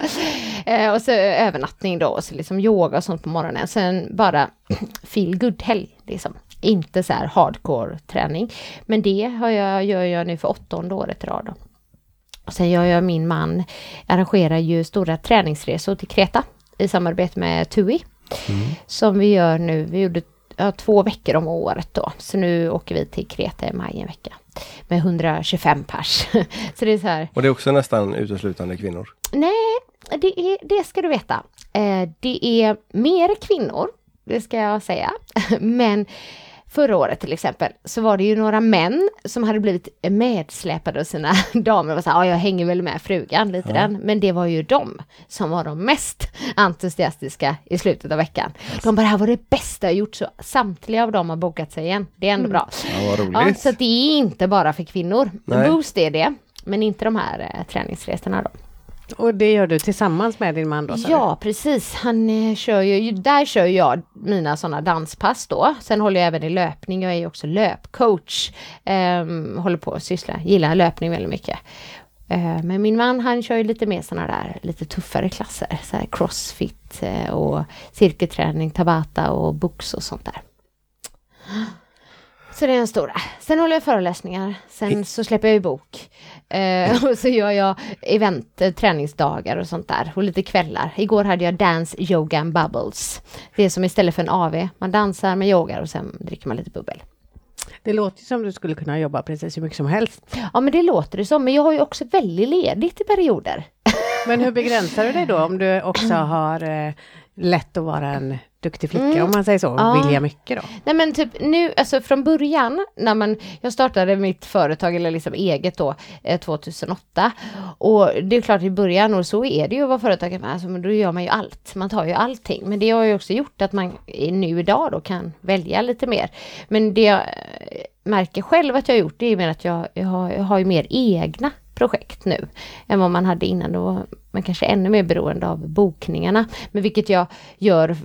eh, och så övernattning då och så liksom yoga och sånt på morgonen. Sen bara feel good helg liksom. Inte så här hardcore träning. Men det har jag, gör jag nu för åttonde året i rad. Då. Och sen gör jag min man, arrangerar ju stora träningsresor till Kreta i samarbete med TUI. Som vi gör nu, vi gjorde ja, två veckor om året då. Så nu åker vi till Kreta i maj en vecka. Med 125 pers. så det är så här, Och det är också nästan uteslutande kvinnor. nej, det, är, det ska du veta. Eh, det är mer kvinnor, det ska jag säga. Men förra året till exempel så var det ju några män som hade blivit medsläpade av sina damer. Och så här, ja, jag hänger väl med frugan lite den. Men det var ju de som var de mest entusiastiska i slutet av veckan. De bara, det här var det bästa jag gjort. Så samtliga av dem har bokat sig igen. Det är ändå bra. Ja, Ja, så det är inte bara för kvinnor. Nej. Boost är det. Men inte de här eh, träningsresorna då. Och det gör du tillsammans med din man då? Ja, precis. Han eh, kör ju, där kör jag mina sådana danspass då. Sen håller jag även i löpning. Jag är ju också löpcoach. Ehm, håller på att syssla, gillar löpning väldigt mycket. Ehm, men min man han kör ju lite mer sådana där lite tuffare klasser. Så här crossfit eh, och cirkelträning, tabata och box och sånt där. Så det är den stora. Sen håller jag föreläsningar. Sen så släpper jag ju bok. Eh, och så gör jag event, eh, träningsdagar och sånt där och lite kvällar. Igår hade jag Dance Yoga and Bubbles. Det är som istället för en AV. Man dansar, med yogar och sen dricker man lite bubbel. Det låter som du skulle kunna jobba precis hur mycket som helst. Ja men det låter det som, men jag har ju också väldigt ledigt i perioder. Men hur begränsar du dig då om du också har eh, lätt att vara en duktig flicka Mm. om man säger så, Ja. vilja mycket då? Nej men typ nu, alltså från början när man, jag startade mitt företag eller liksom eget då eh, 2008 och det är klart i början och så är det ju att vara företagare alltså, då gör man ju allt, man tar ju allting. Men det har ju också gjort att man nu idag då kan välja lite mer. Men det jag eh, märker själv att jag har gjort det är mer att jag, jag, har, jag har ju mer egna projekt nu än vad man hade innan. Då man kanske ännu mer beroende av bokningarna. Men vilket jag gör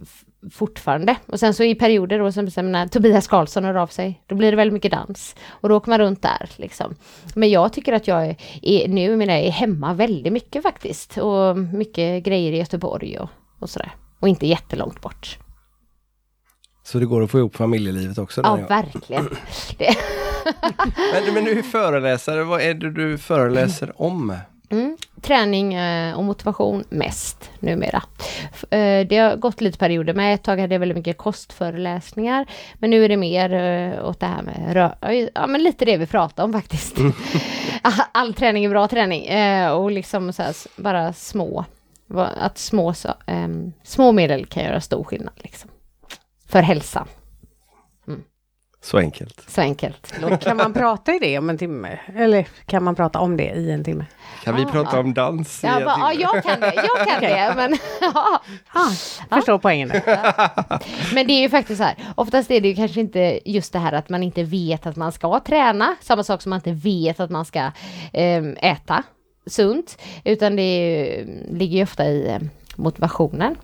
fortfarande. Och sen så i perioder då, som som när Tobias Karlsson hör av sig, då blir det väldigt mycket dans. Och då åker man runt där liksom. Men jag tycker att jag är, är nu menar jag, är hemma väldigt mycket faktiskt. Och mycket grejer i Göteborg och, och sådär. Och inte jättelångt bort. Så det går att få ihop familjelivet också? Ja, verkligen. Men, men du är föreläsare, vad är det du föreläser om? Träning eh, och motivation mest numera. Eh, Det har gått lite perioder med. Ett tag hade jag väldigt mycket kostföreläsningar. Men nu är det mer eh, åt det här med ja, men lite det vi pratar om faktiskt. All träning är bra träning. Och liksom så här, bara små. Att små, ehm, små medel kan göra stor skillnad liksom. För hälsan. Så enkelt. Så enkelt. Kan man prata i det om en timme? Eller kan man prata om det i en timme? Kan vi Ah. prata om dans? i Jag, en bara, ja, timme? jag kan det, jag kan det, men ja. Ah, förstår poängen. nu. Men det är ju faktiskt så här, oftast är det ju kanske inte just det här att man inte vet att man ska träna, samma sak som man inte vet att man ska ehm, äta sunt, utan det är ju, ligger ju ofta i eh, motivationen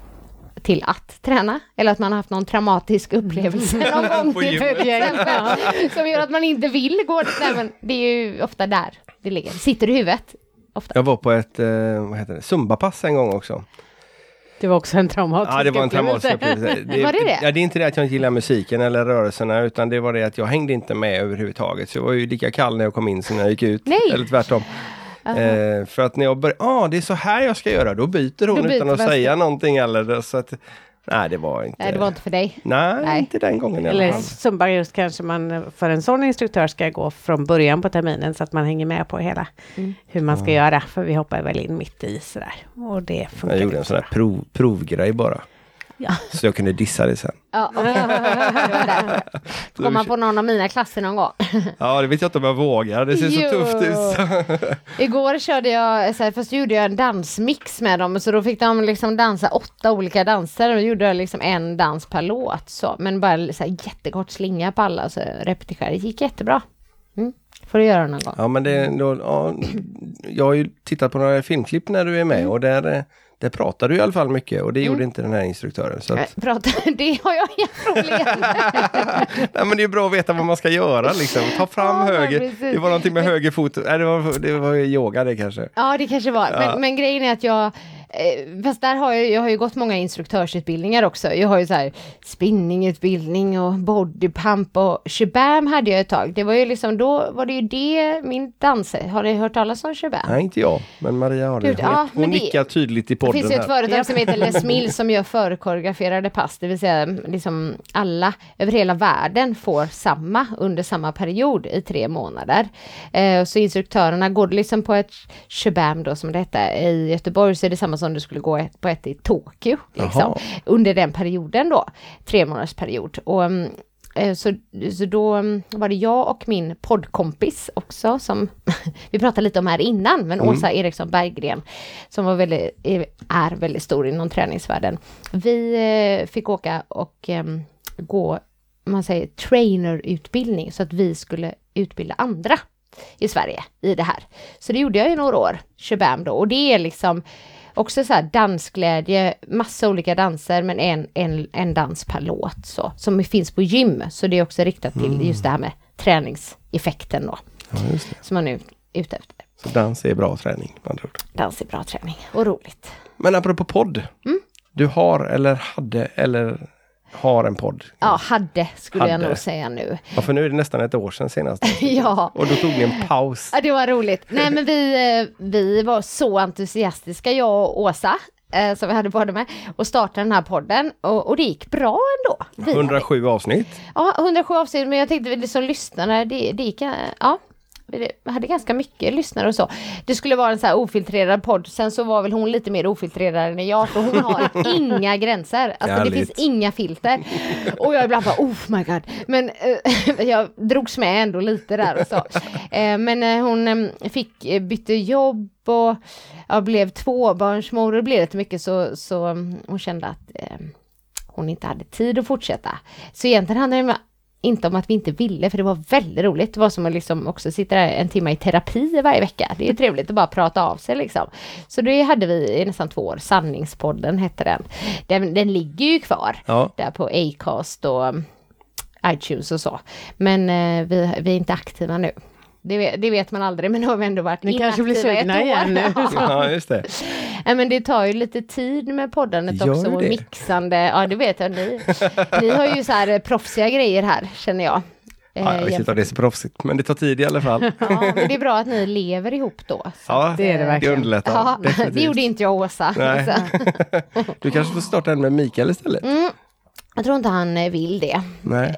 till att träna, eller att man har haft någon traumatisk upplevelse någon gång till exempel, som gör att man inte vill gå. Nej, men det är ju ofta där det ligger, sitter i huvudet. Ofta. Jag var på ett, eh, vad heter det, zumbapass en gång också. Det var också en traumatisk Ja, det var en traumatisk upplevelse. upplevelse. Var det det? Ja, det är inte det att jag inte gillar musiken eller rörelserna, utan det var det att jag hängde inte med överhuvudtaget. Så jag var ju lika kall när jag kom in som när jag gick ut. Nej. Eller tvärtom. Eh, för att när jag började, ah det är så här jag ska göra, då byter hon Då byter utan att bästa. säga någonting eller så att, nej det var inte, Nej, det var inte för dig. nej, Nej. inte den gången i alla Eller zumba just kanske man för en sån instruktör ska gå från början på terminen så att man hänger med på hela Mm. hur man ska göra. För vi hoppar väl in mitt i sådär. Och det funkar Jag gjorde en sån här prov, provgrej bara. Ja. Så jag kunde dissa det sen. Ja, därför. Kom man på någon av mina klasser någon gång. Ja, det vet jag inte om jag vågar. Det ser så Jo. tufft ut. Igår körde jag, så här, fast gjorde jag en dansmix med dem, så då fick de liksom dansa åtta olika danser och då gjorde jag liksom en dans per låt. Så. Men bara så här, jättekort slinga på alla, så repetera. Det gick jättebra. Mm. Får du göra någon gång. Ja, men det, då, ja, jag har ju tittat på några filmklipp när du är med och där, där pratar du i alla fall mycket och det gjorde inte den här instruktören. Så att, Prata, det har jag inga problem nej, men det är bra att veta vad man ska göra liksom. Ta fram Ja, höger. precis. Det var någonting med höger fot. Nej, det var, det var yoga det kanske. Ja, det kanske var. Ja. Men, men grejen är att jag, fast där har jag, jag har ju gått många instruktörsutbildningar också. Jag har ju så här spinningutbildning och bodypump och shabam hade jag ett tag. Det var ju liksom, då var det ju det, min dans, har ni hört talas om shabam? Nej, inte jag, men Maria har det. Gud, Hon, ja, hon det- nickar tydligt i Det podden finns ju ett här. företag som heter Les Mills som gör förkoreograferade pass, det vill säga liksom alla över hela världen får samma under samma period i tre månader. Eh, så instruktörerna går det liksom på ett shabam då som det hette i Göteborg så är det samma som du skulle gå på ett i Tokyo. Liksom, under den perioden då, tre månaders period. Och, mm, eh, så, så då mm, var det jag och min poddkompis också som vi pratade lite om här innan, men Åsa Eriksson Berggren som var väldigt, är- är väldigt stor inom träningsvärlden. Vi eh, fick åka och em, gå, man säger trainerutbildning så att vi skulle utbilda andra i Sverige i det här. Så det gjorde jag i några år, Shabam då, och det är liksom också så här dansglädje, massa olika danser men en, en, en dans per låt så, som finns på gym. Så det är också riktat till just det här med träningseffekten då, Ja, som man är ute efter. Så dans är bra träning med andra ord. Dans är bra träning och roligt. Men apropå podd. Mm. Du har eller hade eller har en podd. Ja, hade skulle jag Hade. nog säga nu. Ja, för nu är det nästan ett år sedan senast. Ja. Och då tog ni en paus. Ja, det var roligt. Nej, men vi, eh, vi var så entusiastiska, jag och Åsa, eh, som vi hade båda med, och startade den här podden. Och, och det gick bra ändå. Vi, 107 avsnitt. Ja, 107 avsnitt, men jag tänkte väl som lyssnare, det, det gick, eh, ja. Vi hade ganska mycket lyssnare och så. Det skulle vara en så här ofiltrerad podd. Sen så var väl hon lite mer ofiltrerad än jag. För hon har inga gränser. Alltså det Härligt. finns inga filter. Och jag ibland bara oh my god. Men eh, jag drogs med ändå lite där och så. Eh, men eh, hon eh, fick eh, bytte jobb och jag blev tvåbarnsmor. och Det blev lite mycket så, så mm, hon kände att eh, hon inte hade tid att fortsätta. Så egentligen handlar det inte om att vi inte ville, för det var väldigt roligt. Det var som att liksom också sitta där en timme i terapi varje vecka. Det är trevligt att bara prata av sig liksom. Så det hade vi i nästan två år. Sanningspodden hette den. Den, den ligger ju kvar Ja. där på Acast och um, iTunes och så. Men eh, vi, vi är inte aktiva nu. Det vet, det vet man aldrig, men nu har vi ändå varit Ni kanske blir inaktiva sugna år. igen nu. Ja. Ja, just det. Nej, men det tar ju lite tid med poddandet Gör också och det? mixande. Ja, det vet jag. Ni, ni har ju så här eh, proffsiga grejer här, känner jag. Eh, Ja, jag vet inte om det är så proffsigt, men det tar tid i alla fall. Ja, men det är bra att ni lever ihop då. Så. Ja, Det är det verkligen. Det underlättar. Ja, det gjorde inte jag och Åsa. Nej. Så, Du kanske får starta en med Mikael istället? mm, jag tror inte han eh, vill det. Nej.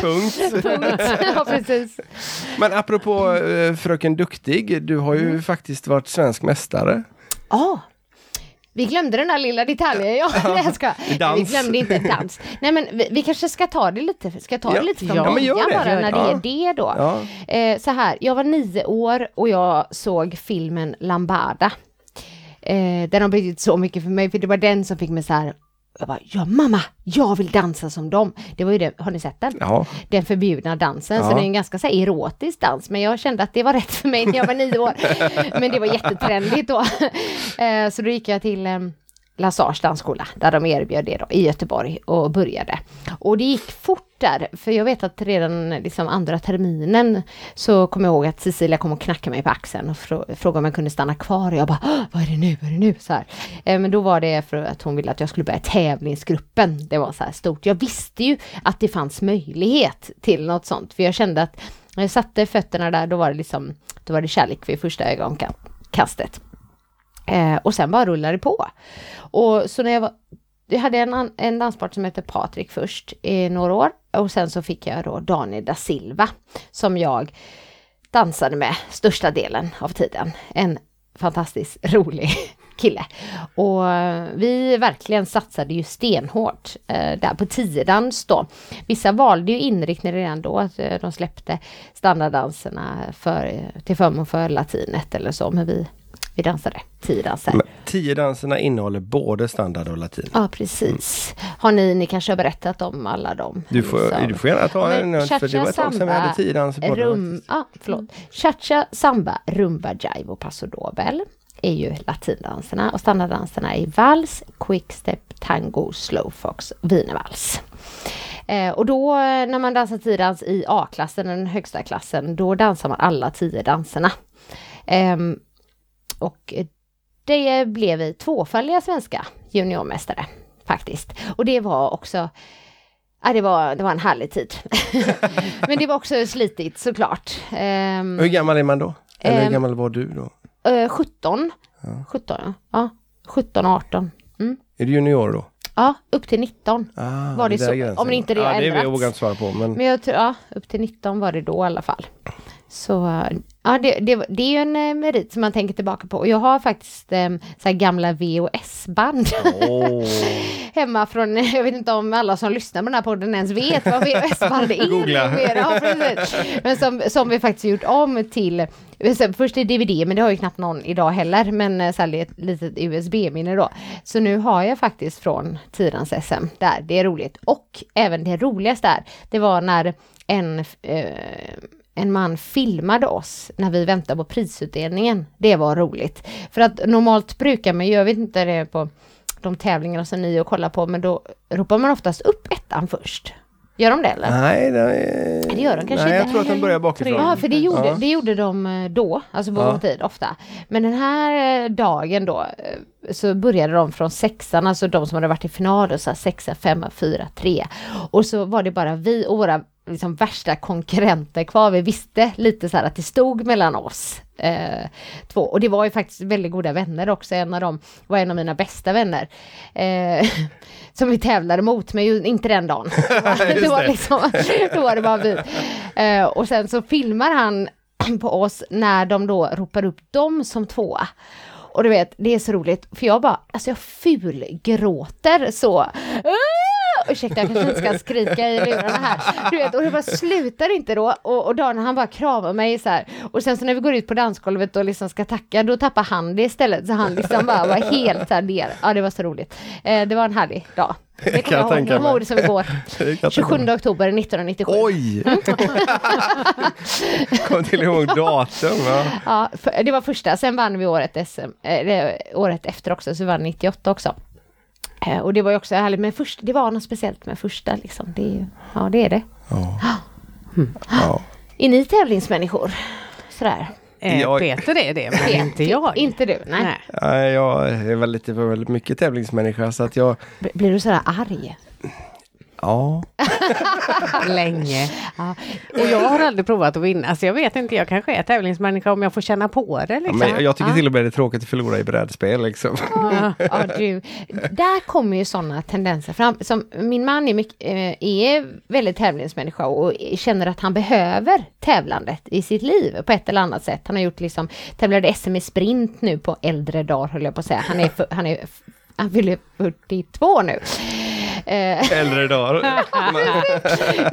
Punkt. Punkt. ja, precis. Men apropå eh, Fröken Duktig, du har ju Mm. faktiskt varit svensk mästare. Ja. Vi glömde den där lilla detaljen. Ja, jag ska. Dans. Vi glömde inte dans. Nej, men vi, vi kanske ska ta det lite, ska ta Ja. det lite från Ja, början det. bara när det. det är det då. Ja. Eh, så här, jag var nio år och jag såg filmen Lambada. Eh, den har betytt så mycket för mig, för det var den som fick mig så här, jag bara, ja mamma, jag vill dansa som dem. Det var ju det, har ni sett den? Ja. Den förbjudna dansen, så Ja. det är en ganska så här, erotisk dans, men jag kände att det var rätt för mig när jag var nio år. men det var jättetrendigt då. eh, så då gick jag till eh, Lasars dansskola, där de erbjöd det då, i Göteborg och började. Och det gick fort där, för jag vet att redan liksom andra terminen så kom jag ihåg att Cecilia kom och knackade mig på axeln och frågade om jag kunde stanna kvar och jag bara "Åh, vad är det nu, vad är det nu? Så här. Eh, men då var det för att hon ville att jag skulle börja tävlingsgruppen. Det var så här stort. Jag visste ju att det fanns möjlighet till något sånt, för jag kände att när jag satte fötterna där, då var det liksom, då var det kärlek vid första ögonkastet. Eh, och sen bara rullade det på. Och så när jag var, jag hade en, en danspartner som hette Patrik först i några år och sen så fick jag då Daniel da Silva som jag dansade med största delen av tiden. En fantastiskt rolig kille. Och eh, vi verkligen satsade ju stenhårt eh, där på tiodans då. Vissa valde ju inriktning redan då, att eh, de släppte standarddanserna för, till förmån för latinet eller så, men vi, vi dansade tiodanser. Men tio danserna innehåller både standard och latin. Ja, precis. Har ni, ni kanske har berättat om alla dem? Du får, liksom. du får gärna ta Men en, för det var ett tag sedan vi hade tio danser på rum, ah, förlåt. Cha-cha, samba, rumba, jive och paso doble är ju latindanserna och standarddanserna är vals, quickstep, tango, slowfox, wienervals. Eh, och då eh, när man dansar tiodans i A-klassen, den högsta klassen, då dansar man alla tio danserna. Ehm, och eh, det blev vi tvåfaldiga svenska juniormästare faktiskt. Och det var också Ja, det, var, det var en härlig tid. Men det var också slitigt såklart. Ehm, Hur gammal är man då? Eller hur Ehm, gammal var du då? eh, 17. 17, ja. ja. 17, 18. Mm. Är du junior då? Ja, upp till 19. Ah, Var det där så? gränsen Om går. inte det ja, det ändrats. vågar jag inte svara på. Men... Men jag tror, ja, upp till 19 var det då i alla fall. Så ja, det, det, det är ju en eh, merit som man tänker tillbaka på. Jag har faktiskt eh, så här gamla VHS-band Åh. hemma från, jag vet inte om alla som lyssnar på den här podden ens vet vad VHS-band är. Googla. Ja. Men som, som vi faktiskt gjort om till, så först är DVD, men det har ju knappt någon idag heller, men eh, så här, ett litet USB-minne då. Så nu har jag faktiskt från tidans SM där, det är roligt. Och även det roligaste är, det var när en eh, en man filmade oss när vi väntade på prisutdelningen. Det var roligt. För att normalt brukar man, jag vet inte det på de tävlingarna som ni och kollar på, men då ropar man oftast upp ettan först. Gör de det eller? Nej, det, är... Det gör de kanske Nej, jag inte. tror att de börjar bakifrån. Ja, för det gjorde, Ja. det gjorde de eh, då, alltså på Ja. vår tid ofta. Men den här eh, dagen då eh, så började de från sexan, alltså de som hade varit i final, och så här sexa, femma, fyra, tre. Och så var det bara vi och våra liksom värsta konkurrenter kvar. Vi visste lite så att det stod mellan oss eh, två. Och det var ju faktiskt väldigt goda vänner också. En av dem var en av mina bästa vänner. Eh, som vi tävlade mot, men ju inte den dagen. Det var, det var det. liksom, då var det bara vi. Eh, och sen så filmar han på oss när de då ropar upp dem som tvåa. Och du vet, det är så roligt, för jag bara, alltså jag fulgråter så. Ursäkta, jag kanske inte ska skrika i lurarna här. Du vet, och det bara slutar inte då. Och, och Dan han bara kramar mig så här. Och sen så när vi går ut på dansgolvet och liksom ska tacka, då tappar han det istället. Så han liksom bara var helt så här ner. Ja, det var så roligt. Eh, det var en härlig dag. Det Kan jag tänka mig. som igår. Det kan jag 27 tänka mig. oktober 1997. Oj! Kom till ihåg datum. Ja. Ja, det var första, sen vann vi året, SM, eh, det- året efter också, så vi vann 98 också. Eh, och det var ju också härligt, men först, det var något speciellt med första liksom. Det är ju, ja det är det. Ja. Ja. Är ni tävlingsmänniskor? Sådär. Eh, Jag- Peter är det, men inte jag. Inte du, nej. Nej. Jag är väl lite för väldigt mycket tävlingsmänniska så att jag... Blir du sådär arg? Ja. Länge. Och jag har aldrig provat att vinna. Alltså jag vet inte, jag kanske är tävlingsmänniska om jag får känna på det. Liksom. Men jag tycker Ja. till och med det är tråkigt att förlora i brädspel liksom. Ja, ja, du. Där kommer ju sådana tendenser fram. Som min man är, mycket, eh, är väldigt tävlingsmänniska och känner att han behöver tävlandet i sitt liv på ett eller annat sätt. Han har gjort liksom, tävlade SM i sprint nu på äldre dagar höll jag på att säga. Han är, för, han är han fyller 42 nu. Eh, Äldre dagar.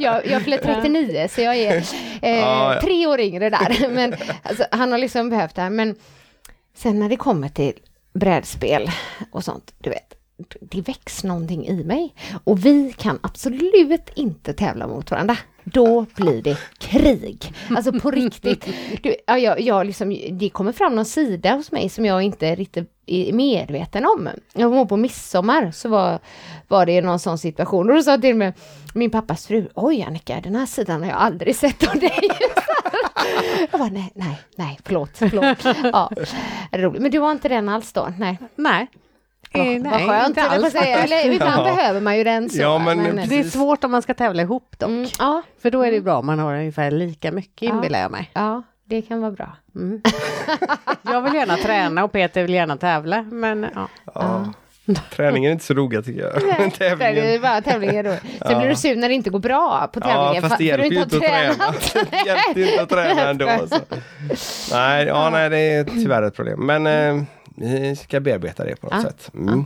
jag, jag fyller 39 så jag är eh, ja. tre år yngre där. Men alltså, han har liksom behövt det här. Men sen när det kommer till brädspel och sånt, du vet, det väcks någonting i mig. Och vi kan absolut inte tävla mot varandra. Då blir det krig. Alltså på riktigt. Du, jag, jag liksom, det kommer fram någon sida hos mig som jag inte riktigt är medveten om. Jag var på midsommar så var, var det någon sån situation. Och då sa till mig min pappas fru, oj Annika, den här sidan har jag aldrig sett av dig. jag bara, nej, nej, nej, förlåt, förlåt. Ja, roligt. Men du var inte den alls då? Nej. Nej. Eh, Vad, vad nej, skönt, inte alls. säga. Eller ibland Ja. behöver man ju den så. Ja, men Det är svårt om man ska tävla ihop dock. mm, ja, För då är det bra om man har ungefär lika mycket Ja. inbillar jag mig. ja, det kan vara bra. Mm. Jag vill gärna träna och Peter vill gärna tävla. Men ja. Ja. Träningen är inte så rolig tycker jag. Det är Tävlingen. bara tävlingen då. Sen blir du sur när det inte går bra på Ja, tävlingen. fast det hjälper ju inte att träna. Det hjälper inte att träna ändå. Alltså. Nej, ja, nej, det är tyvärr ett problem. Men eh, vi ska bearbeta det på något Ja. sätt. Mm.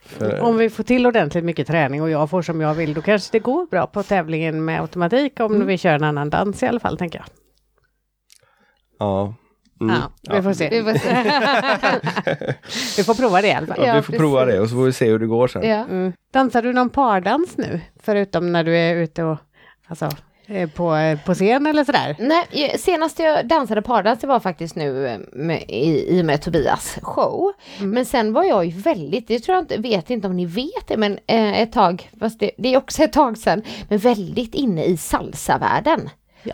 För, Om vi får till ordentligt mycket träning och jag får som jag vill, då kanske det går bra på tävlingen med automatik om vi kör en annan dans i alla fall, tänker jag. ja. Mm. Ja, vi får se. Vi får se. Vi får prova det i alla fall. Ja, vi får prova det och så får vi se hur det går sen. Ja. Mm. Dansar du någon pardans nu? Förutom när du är ute och alltså, på, eh, på scen eller sådär? Nej, senast jag dansade pardans det var faktiskt nu eh, med, i, i och med Tobias show. Men sen var jag ju väldigt, det tror jag inte, vet inte om ni vet det, men eh, ett tag, fast det, det är också ett tag sedan, men väldigt inne i salsavärlden.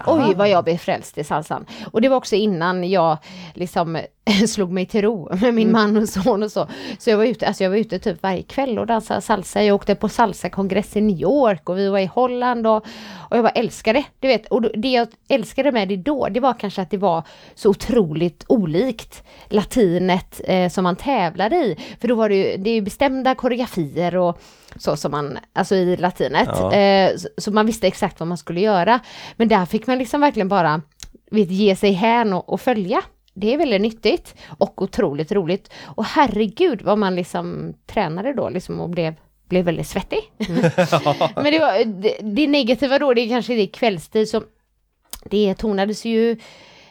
Oj vad jag blev frälst i salsan. Och det var också innan jag liksom slog mig till ro med min man och son och så. Så jag var ute, alltså jag var ute typ varje kväll och dansade salsa. Jag åkte på salsakongress i New York och vi var i Holland och, och jag bara älskade det. vet, och det jag älskade med det då, det var kanske att det var så otroligt olikt latinet eh, som man tävlade i. För då var det ju, det är ju bestämda koreografier och så som man, alltså i latinet. Ja. Eh, så, så man visste exakt vad man skulle göra. Men där fick man liksom verkligen bara vet, ge sig hän och, och följa. Det är väldigt nyttigt och otroligt roligt. Och herregud vad man liksom tränade då liksom och blev, blev väldigt svettig. Men det, var, det, det negativa då, det är kanske det kvällstid som det tonades ju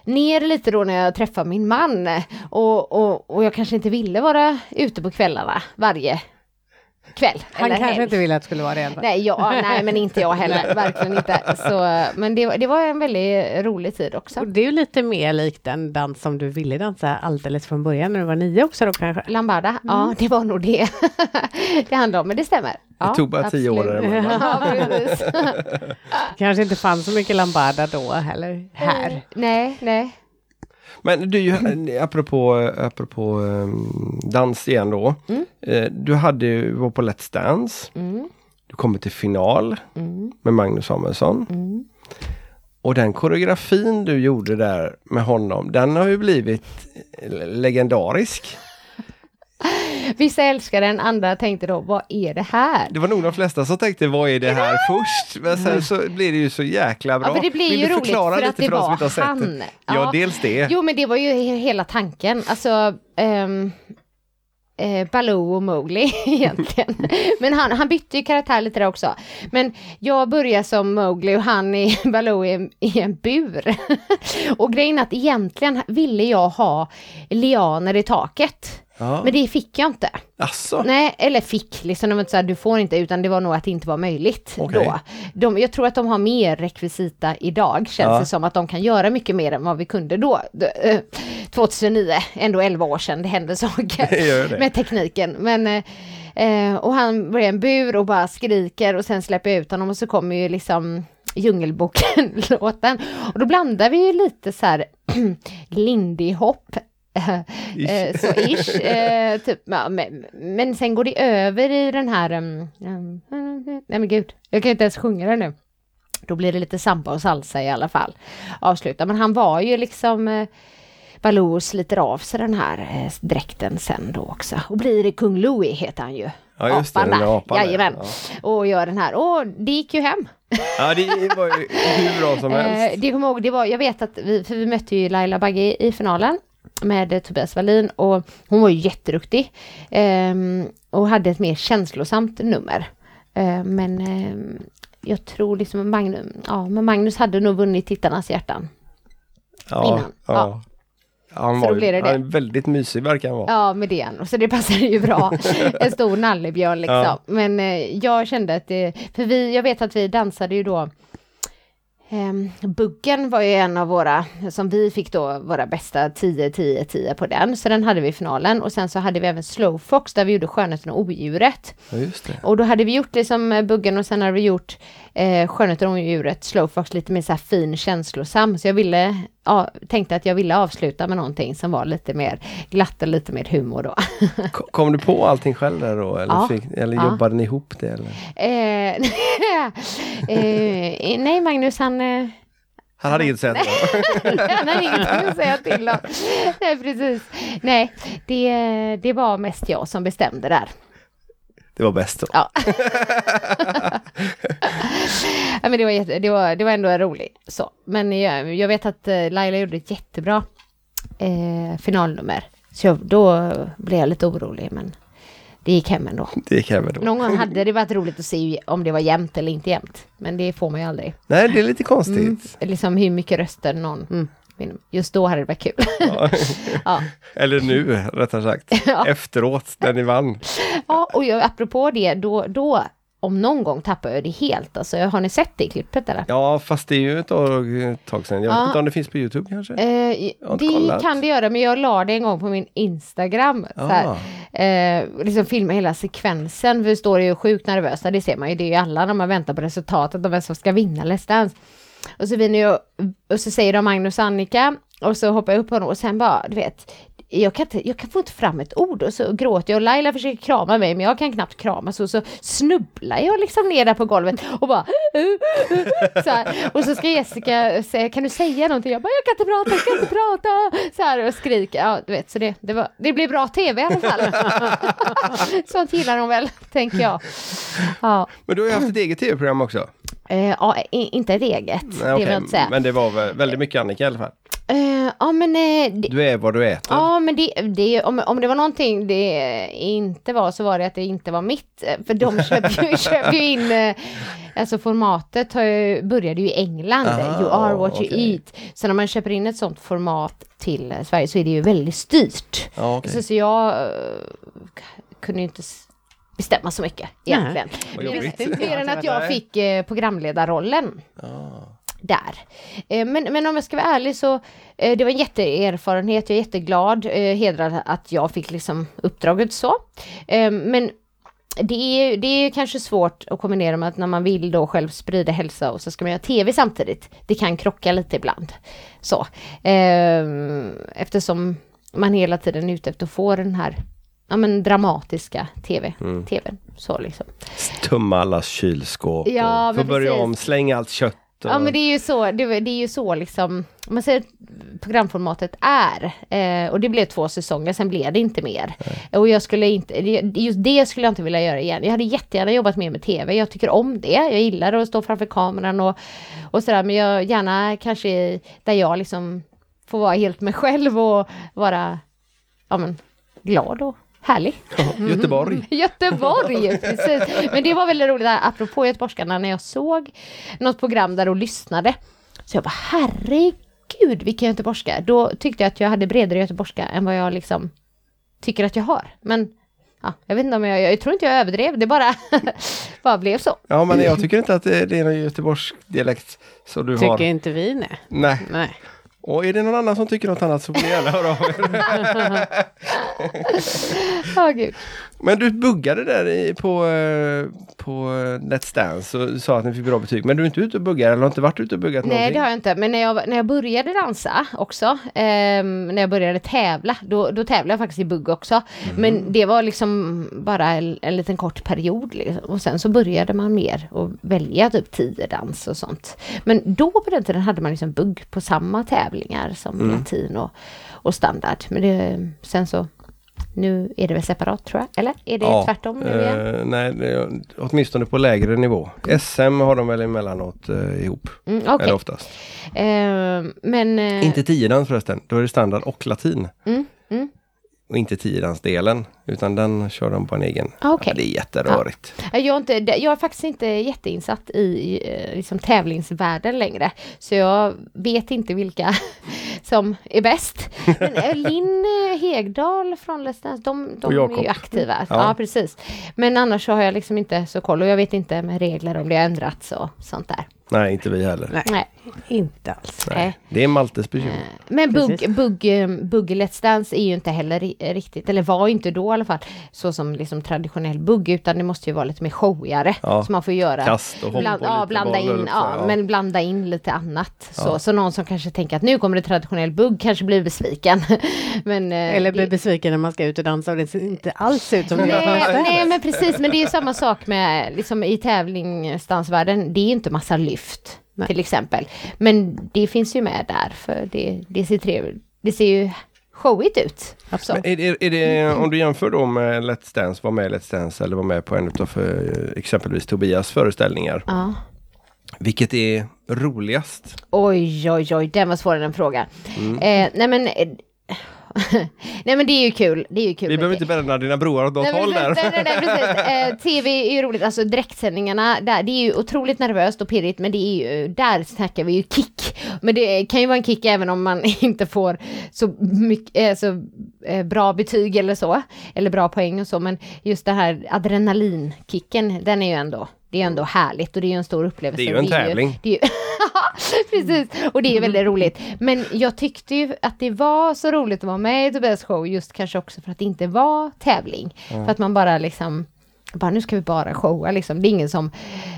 ner lite då när jag träffade min man och, och, och jag kanske inte ville vara ute på kvällarna varje kväll. Han eller kanske helg. inte ville att det skulle vara det fall. Nej, ja, nej, men inte jag heller. Verkligen inte. Så, men det, det var en väldigt rolig tid också. Och det är ju lite mer likt den dans som du ville dansa alldeles från början när du var nio också då kanske. Lambada, ja det var nog det det handlade om, men det stämmer. Ja, Det tog bara tio år absolut. Ja, precis. Kanske inte fanns så mycket lambada då heller här. Nej, nej. Men du, apropå, apropå um, dans igen då. Eh, du hade ju, var på Let's Dance. Mm, Du kommer till final mm, med Magnus Samuelsson. mm. Och den koreografin du gjorde där med honom, den har ju blivit legendarisk. Vissa älskar den, andra tänkte då, vad är det här? Det var nog de flesta som tänkte, vad är det här först? Men sen så blir det ju så jäkla bra. Ja, för det blir Vill ju du roligt förklara för att lite det för oss som inte har sett han. det? Ja, Ja. dels det. Jo, men det var ju he- hela tanken. Alltså, ehm, eh, Baloo och Mowgli egentligen. Men han, han bytte ju karaktär lite där också. Men jag börjar som Mowgli och han är Baloo i i en bur. och grejen är att egentligen ville jag ha lianer i taket. Ja. Men det fick jag inte. Asså? Nej, eller fick, liksom, de var inte så här, du får inte, utan det var nog att det inte var möjligt Okej. då. De, jag tror att de har mer rekvisita idag, känns Ja. det som, att de kan göra mycket mer än vad vi kunde då. D- eh, 2009, ändå 11 år sedan, det hände saker Det gör det. med tekniken. Men, eh, eh, och han i en bur och bara skriker och sen släpper jag ut honom och så kommer ju liksom Djungelboken-låten. Och då blandar vi ju lite så här Lindy Hop Eh, så ish, eh, typ, ja, men, men sen går det över i den här, um, um, nej men gud, jag kan inte ens sjunga det nu. Då blir det lite samba och salsa i alla fall. Avsluta, men han var ju liksom eh, Baloo sliter av sig den här eh, dräkten sen då också. Och blir kung Louie heter han ju. Ja, just det, Apan den där. apan där, ja. Och gör den här. Och det gick ju hem. Ja, det var ju hur bra som helst. Eh, det kommer ihåg, det var, jag vet att vi, för vi mötte ju Laila Bagge i finalen med eh, Tobias Wallin och hon var ju jätteduktig ehm, och hade ett mer känslosamt nummer. Eh, men ehm, jag tror liksom Magnus, ja, men Magnus hade nog vunnit tittarnas hjärtan. Ja, innan. ja. Ja. Han Så var ju, det han är väldigt mysig verkar han vara. Ja, med det. Och så det passade ju bra. En stor nallebjörn liksom. Ja. Men eh, jag kände att det, för vi, jag vet att vi dansade ju då Um, Buggen var ju en av våra, som vi fick då våra bästa 10, 10, 10 på den. Så den hade vi i finalen. Och sen så hade vi även Slowfox där vi gjorde Skönheten och odjuret. Ja. Och då hade vi gjort det som eh, Buggen och sen hade vi gjort eh, Skönheten och odjuret, Slowfox lite mer så här fin känslosam. Så jag ville, ja, tänkte att jag ville avsluta med någonting som var lite mer glatt och lite mer humor då. Ko- Kom du på allting själv där då? Eller, Ja. fick, eller Ja. jobbade ni ihop det? Eller? Eh, eh, nej, Magnus han, eh, Han hade inget sätt. han har ingenting att säga till om. Nej, precis. Nej, det, det var mest jag som bestämde där. Det var bäst då. Ja. ja, men det, var jätte, det, var, det var ändå roligt. Så. Men jag, jag vet att eh, Laila gjorde ett jättebra eh, finalnummer. Så jag, då blev jag lite orolig, men det gick hem ändå. Det gick hem då. Någon gång hade det varit roligt att se om det var jämnt eller inte jämnt. Men det får man ju aldrig. Nej, det är lite konstigt. Mm. Liksom hur mycket röster någon vinner. Just då hade det varit kul. Ja. ja. Eller nu, rättare sagt. Ja. Efteråt, när ni vann. ja, och jag, apropå det, då, då om någon gång tappar jag det helt. Alltså, har ni sett det klippet eller? Ja, fast det är ju ett tag, sedan. Jag vet Ja. inte om det finns på Youtube kanske? Eh, det kollat. kan det göra, men jag la det en gång på min Instagram. Så här, eh, liksom filma hela sekvensen, för vi står ju sjukt nervösa, det ser man ju, det är ju alla när man väntar på resultatet, de vem som ska vinna Let's Dance. Och så, vinner jag, och så säger de Magnus och Annika, och så hoppar jag upp på honom och sen bara, du vet, jag kan, inte, jag kan få inte fram ett ord och så gråter jag och Laila försöker krama mig men jag kan knappt krama så, så snubblar jag liksom ner där på golvet och bara så här. Och så ska Jessica säga, kan du säga någonting? Jag bara, jag kan inte prata, jag kan inte prata. Så här och skriker, ja du vet så det, det, var, det blir bra tv i alla fall. Sånt gillar de väl, tänker jag. Ja, Men du har ju haft ett eget tv-program också eh, ja i- inte ett eget, Nej, det vill jag inte säga. Men det var väl väldigt mycket Annika i alla fall. Eh, ja men eh, det, Du är vad du äter. Ja, men det, det, om, om det var någonting det inte var så var det att det inte var mitt. För de köper ju, köper ju in, alltså formatet har ju, började ju i England, Ah, you are what you okej. eat. Så när man köper in ett sånt format till Sverige så är det ju väldigt styrt. Ja, okej. Så, så jag kunde inte, bestämma så mycket egentligen. Mer än att jag fick eh, programledarrollen Ah. där. Eh, Men, men om jag ska vara ärlig så eh, det var en jätteerfarenhet, jag är jätteglad, eh, hedrad att jag fick liksom uppdraget så. Eh, Men det är, det är kanske svårt att kombinera med att när man vill då själv sprida hälsa och så ska man göra tv samtidigt. Det kan krocka lite ibland. Så. Eh, Eftersom man hela tiden är ute efter att få den här ja, men dramatiska tv, tvn. Så liksom. Tömma allas kylskåp Ja, och få börja precis. om, slänga allt kött. Och... Ja men det är ju så, det, det är ju så liksom, om man säger att programformatet är, eh, och det blev två säsonger, sen blev det inte mer. Och jag skulle inte, just det skulle jag inte vilja göra igen. Jag hade jättegärna jobbat mer med tv, jag tycker om det, jag gillar att stå framför kameran och, och sådär, men jag gärna kanske där jag liksom får vara helt mig själv och vara, ja men, glad och härlig. Göteborg. Göteborg, precis. Men det var väldigt roligt, apropå göteborgskarna, när jag såg något program där och lyssnade. Så jag bara, herregud vilken göteborgska. Då tyckte jag att jag hade bredare göteborgska än vad jag liksom tycker att jag har. Men ja, jag vet inte om jag, jag tror inte jag överdrev, det bara, bara blev så. Ja, men jag tycker inte att det, det är någon göteborgsk dialekt som du Tycker har. inte vi nej. Nej. Nej. Och är det någon annan som tycker något annat så får ni gärna höra av er. oh, gud. Men du buggade där i, på, eh, på eh, Let's Dance och sa att ni fick bra betyg. Men du är inte ute och buggar eller har inte varit ute och buggat Nej någonting? det har jag inte, men när jag, när jag började dansa också, ehm, när jag började tävla, då, då tävlade jag faktiskt i bugg också. Men det var liksom bara en, en liten kort period liksom. och sen så började man mer och välja typ tiodans och sånt. Men då på den tiden hade man liksom bugg på samma tävlingar som latin och, och standard. Men det, sen så, nu är det väl separat tror jag, eller? Är det tvärtom nu igen? eh, nej, det åtminstone på lägre nivå. SM har de väl emellanåt eh, ihop. Mm, Okej, Eller oftast. Ehm, men... eh, Inte tiodans förresten, då är det standard och latin. Mm, mm. Och inte tiodansdelen, utan den kör de på en egen. Ah, okej. Ja, det är jätterörigt. Ja, Jag är, inte, jag är faktiskt inte jätteinsatt i eh, liksom, tävlingsvärlden längre. Så jag vet inte vilka som är bäst. Men eh, Linn eh, Hegdahl från Let's Dance, de, de är ju aktiva. Ja. Ja. precis. Men annars så har jag liksom inte så koll och jag vet inte med regler om det har ändrats och sånt där. Nej, inte vi heller. Nej. Nej. Inte alls. Nej. Det är Maltes bekymmer. Men bugg, bugg i Let's Dance är ju inte heller ri- riktigt, eller var inte då i alla fall, så som liksom traditionell bugg, utan det måste ju vara lite mer showigare. Ja. Så man får göra Kast och hopp Bland, och ja, blanda in, att ja, säga. men blanda in lite annat. Så, så någon som kanske tänker att nu kommer det traditionell bugg kanske blir besviken. men, eh, Eller blir det- besviken när man ska ut och dansa och det ser inte alls ut som det Nej, nej men precis, men det är ju samma sak med liksom i tävlingsdansvärlden. Det är inte massa lyft Nej. till exempel. Men det finns ju med där för det, det ser trevligt, det ser ju showigt ut. Är, det- är det, om du jämför då med Let's Dance, var med i Let's Dance eller var med på en av exempelvis Tobias föreställningar. Ja. Vilket är roligast? Oj, oj, oj, den var svårare än en fråga. Mm. Eh, nej men, eh, nej men det är ju kul. Det är ju kul Vi behöver te- inte bränna dina broar åt något Nej, håll precis, där. nej, nej, nej. Eh, TV är ju roligt, alltså direktsändningarna där, det är ju otroligt nervöst och pirrigt, men det är ju, där snackar vi ju kick. Men det kan ju vara en kick även om man inte får så mycket, eh, så eh, bra betyg eller så, eller bra poäng och så, men just det här adrenalinkicken, den är ju ändå, det är ju ändå härligt och det är ju en stor upplevelse. Det är ju en tävling. det är ju, Precis, och det är väldigt roligt. Men jag tyckte ju att det var så roligt att vara med i Tobias show, just kanske också för att det inte var tävling. För att man bara liksom, bara nu ska vi bara showa liksom. Det är ingen som,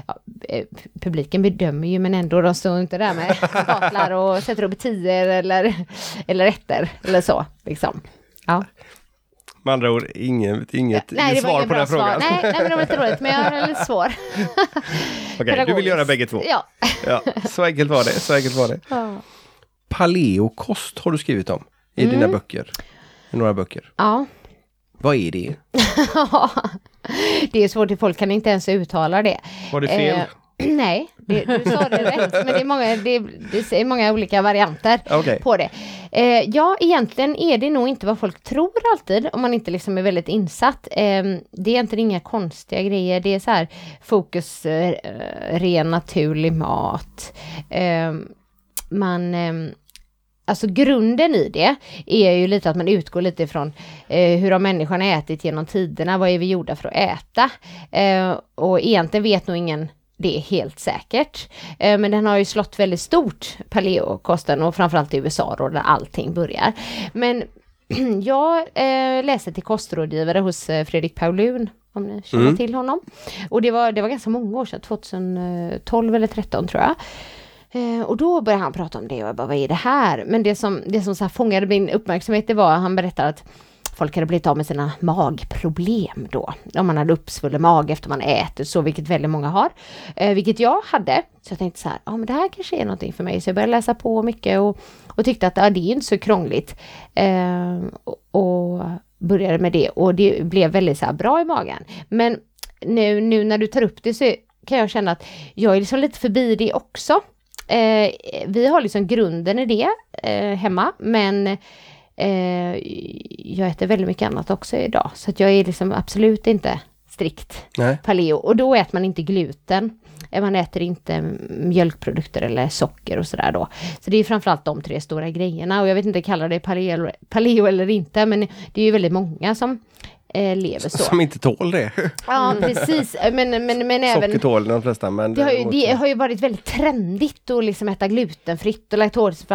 ja, eh, publiken bedömer ju men ändå, de står inte där med staplar och sätter upp tior eller, eller ettor eller så liksom. Ja. Med andra ord, inget, inget, Nej, det var svar på den frågan. Nej, nej, men det var lite roligt, men jag är lite svår. Okej, du vill göra bägge två. Ja. Ja, så enkelt var det. Så enkelt var det. Ja. Paleokost har du skrivit om i Mm. dina böcker. I några böcker. ja. Vad är det? det är svårt, folk kan inte ens uttala det. Var det fel? Eh, nej, det, du sa det rätt, men det är många, det, det är många olika varianter Okej. på det. Eh, ja, egentligen är det nog inte vad folk tror alltid, om man inte liksom är väldigt insatt. Eh, det är egentligen inga konstiga grejer, det är så här fokus, eh, ren naturlig mat. Eh, man, eh, Alltså grunden i det är ju lite att man utgår lite ifrån eh, hur har människan ätit genom tiderna, vad är vi gjorda för att äta? Eh, och egentligen vet nog ingen det helt säkert. Eh, men den har ju slått väldigt stort, paleokosten, och framförallt i USA då, där allting börjar. Men jag eh, läste till kostrådgivare hos eh, Fredrik Paulun, om ni känner Mm. till honom. Och det var, det var ganska många år sedan, 2012 eller 2013 tror jag. Och då började han prata om det och jag bara, vad är det här? Men det som, det som så här fångade min uppmärksamhet, det var att han berättade att folk hade blivit av med sina magproblem då. Om man hade uppsvullen mage efter man ätit så, vilket väldigt många har. Eh, vilket jag hade. Så jag tänkte så här, ja men det här kanske är någonting för mig. Så jag började läsa på mycket och, och tyckte att ah, det är inte så krångligt. Eh, och, och började med det och det blev väldigt så här bra i magen. Men nu, nu när du tar upp det så kan jag känna att jag är liksom lite förbi det också. Eh, vi har liksom grunden i det eh, hemma, men eh, jag äter väldigt mycket annat också idag. Så att jag är liksom absolut inte strikt Nej. paleo. Och då äter man inte gluten. Eh, Man äter inte mjölkprodukter eller socker och sådär då. Så det är framförallt de tre stora grejerna. Och jag vet inte, kallar det paleo, paleo eller inte, men det är ju väldigt många som eh, lever så. Som inte tål det. Ja, precis. Men, men, men även... Socker tål de flesta men Det har, ju, det har ju varit väldigt trendigt att liksom äta glutenfritt och laktosfritt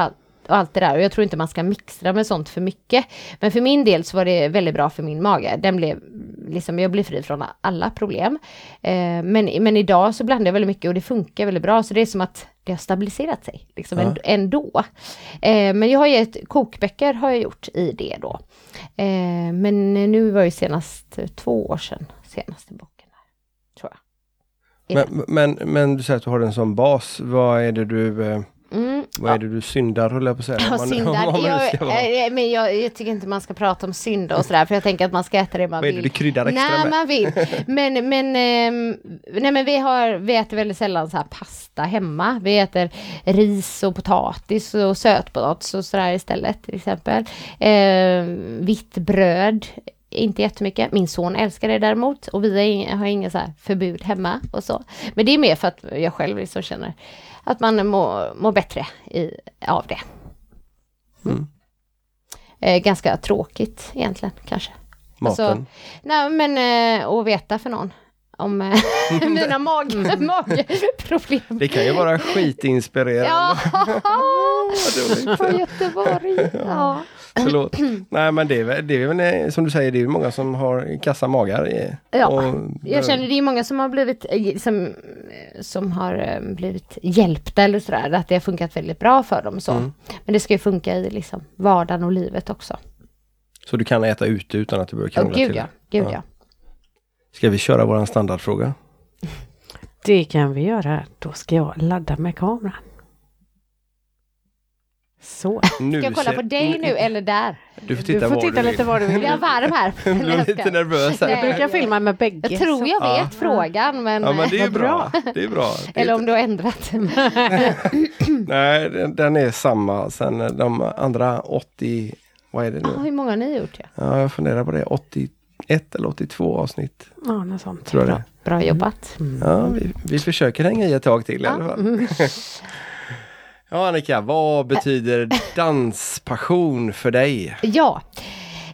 och allt det där. Och jag tror inte man ska mixtra med sånt för mycket. Men för min del så var det väldigt bra för min mage. Den blev, liksom, jag blev fri från alla problem. Eh, men, men idag så blandar jag väldigt mycket och det funkar väldigt bra. Så det är som att det har stabiliserat sig liksom Ja. änd- ändå. Eh, men jag har gett kokböcker har jag gjort i det då. Eh, men nu var ju senast eh, två år sedan senaste boken. Där, tror jag. Det. men, men, men du säger att du har den som bas. Vad är det du, eh, Mm, vad är det du syndar höll jag på att säga. Ja, man- syndar. Jag, vara- eh, men jag, jag tycker inte man ska prata om synd och sådär, för jag tänker att man ska äta det man Vad är det vill. du kryddar extra Nej, med? man vill. Men, men, ehm, nej, men vi, har, vi äter väldigt sällan så här pasta hemma. Vi äter ris och potatis och sötpotatis och sådär istället till exempel. Eh, vitt bröd, inte jättemycket. Min son älskar det däremot och vi har inga, har inga så förbud hemma och så. Men det är mer för att jag själv liksom känner att man mår, mår bättre i, av det. Mm. Eh, ganska tråkigt egentligen kanske. Maten. Alltså, nej men eh, att veta för någon om eh, mina mag, magproblem. Det kan ju vara skitinspirerande. Ja, från Göteborg. Ja. Förlåt. Nej men det är, det är väl som du säger, det är ju många som har kassa magar. eh, Ja, och- Jag känner det är många som har blivit, eh, som, eh, som har blivit hjälpta eller sådär, att det har funkat väldigt bra för dem så. Mm. Men det ska ju funka i liksom vardagen och livet också. Så du kan äta ute utan att du behöver krångla gud till ja, det. gud Ja. ja. Ska vi köra våran standardfråga? Det kan vi göra. Då ska jag ladda med kameran. Så. Nu Ska jag kolla på dig nu eller där? Du får Du titta får var titta du lite var du vill. Jag är varm här. Jag jag lite nervös här. Nej. Jag brukar filma med bägge. Jag tror jag Ja. vet frågan men... Ja men det är ju eh, bra. Det är bra. Det är Eller om du har ändrat. Nej, den, den är samma sen de andra 80, vad är det Ah, nu? hur många har ni gjort? Ja? Ja, jag funderar på det. 81 eller 82 avsnitt. Ja, något sånt. Tror jag det. Bra jobbat. Ja, vi, vi försöker hänga i ett tag till i alla fall. Ja, Annika, vad betyder danspassion för dig? Ja,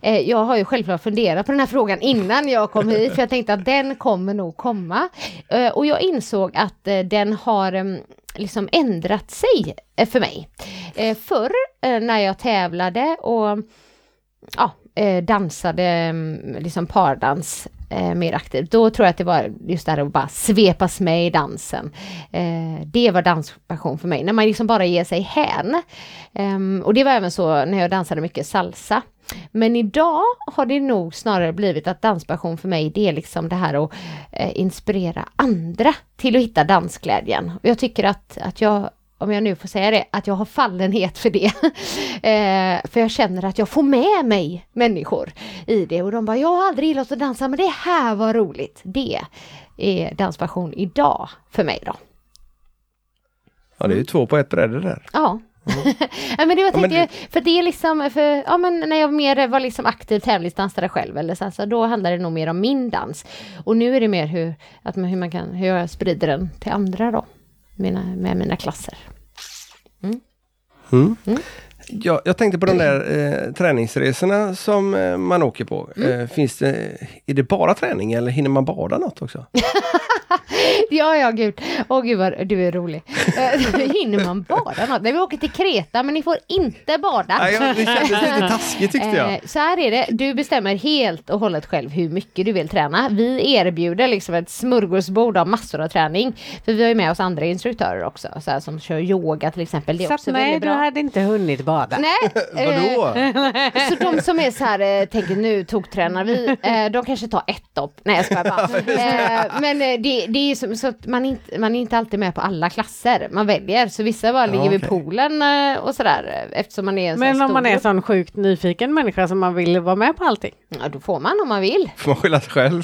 eh, jag har ju självklart funderat på den här frågan innan jag kom hit, för jag tänkte att den kommer nog komma. Eh, Och jag insåg att eh, den har em, liksom ändrat sig eh, för mig. Eh, Förr eh, när jag tävlade och ja, eh, dansade em, liksom pardans eh, mer aktivt, då tror jag att det var just det här att bara svepas med i dansen. Eh, det var danspassion för mig, när man liksom bara ger sig hän. Eh, och det var även så när jag dansade mycket salsa. Men idag har det nog snarare blivit att danspassion för mig, det är liksom det här att eh, inspirera andra till att hitta dansglädjen. Och jag tycker att, att jag om jag nu får säga det, att jag har fallenhet för det. eh, för jag känner att jag får med mig människor i det och de bara, jag har aldrig gillat att dansa men det här var roligt. Det är danspassion idag för mig då. Ja, det är ju två på ett bräde där. Ja. ja men det var Ja, men för det är liksom, för, ja men när jag mer var liksom aktiv tävlingsdansare själv eller så, så då handlar det nog mer om min dans. Och nu är det mer hur, att man, hur man kan, hur jag sprider den till andra då. Mina, med mina klasser. Mm. Mm. Ja, jag tänkte på de där eh, träningsresorna som eh, man åker på. Mm. Eh, finns det, är det bara träning eller hinner man bada något också? Ja, ja, gud. Åh gud vad du är rolig. Eh, Hinner man bada något? Nej, vi åker till Kreta, men ni får inte bada. Nej, jag, det kändes lite taskigt tyckte jag. Eh, så här är det, du bestämmer helt och hållet själv hur mycket du vill träna. Vi erbjuder liksom ett smörgåsbord av massor av träning. För vi har ju med oss andra instruktörer också, så här, som kör yoga till exempel. Det är Så också nej, du hade inte hunnit bada. Nej, eh, Vadå? så de som är så här, eh, tänker nu toktränar vi, eh, de kanske tar ett dopp. Nej jag skojar bara. Eh, men eh, det, det är som, så att man, inte, man är inte alltid med på alla klasser. Man väljer, så vissa bara ligger vid okej. poolen eh, och sådär eh, eftersom man är en Men om man är grupp. sån sjukt nyfiken människa som man vill vara med på allting. Ja, då får man om man vill. Får man skylla sig själv?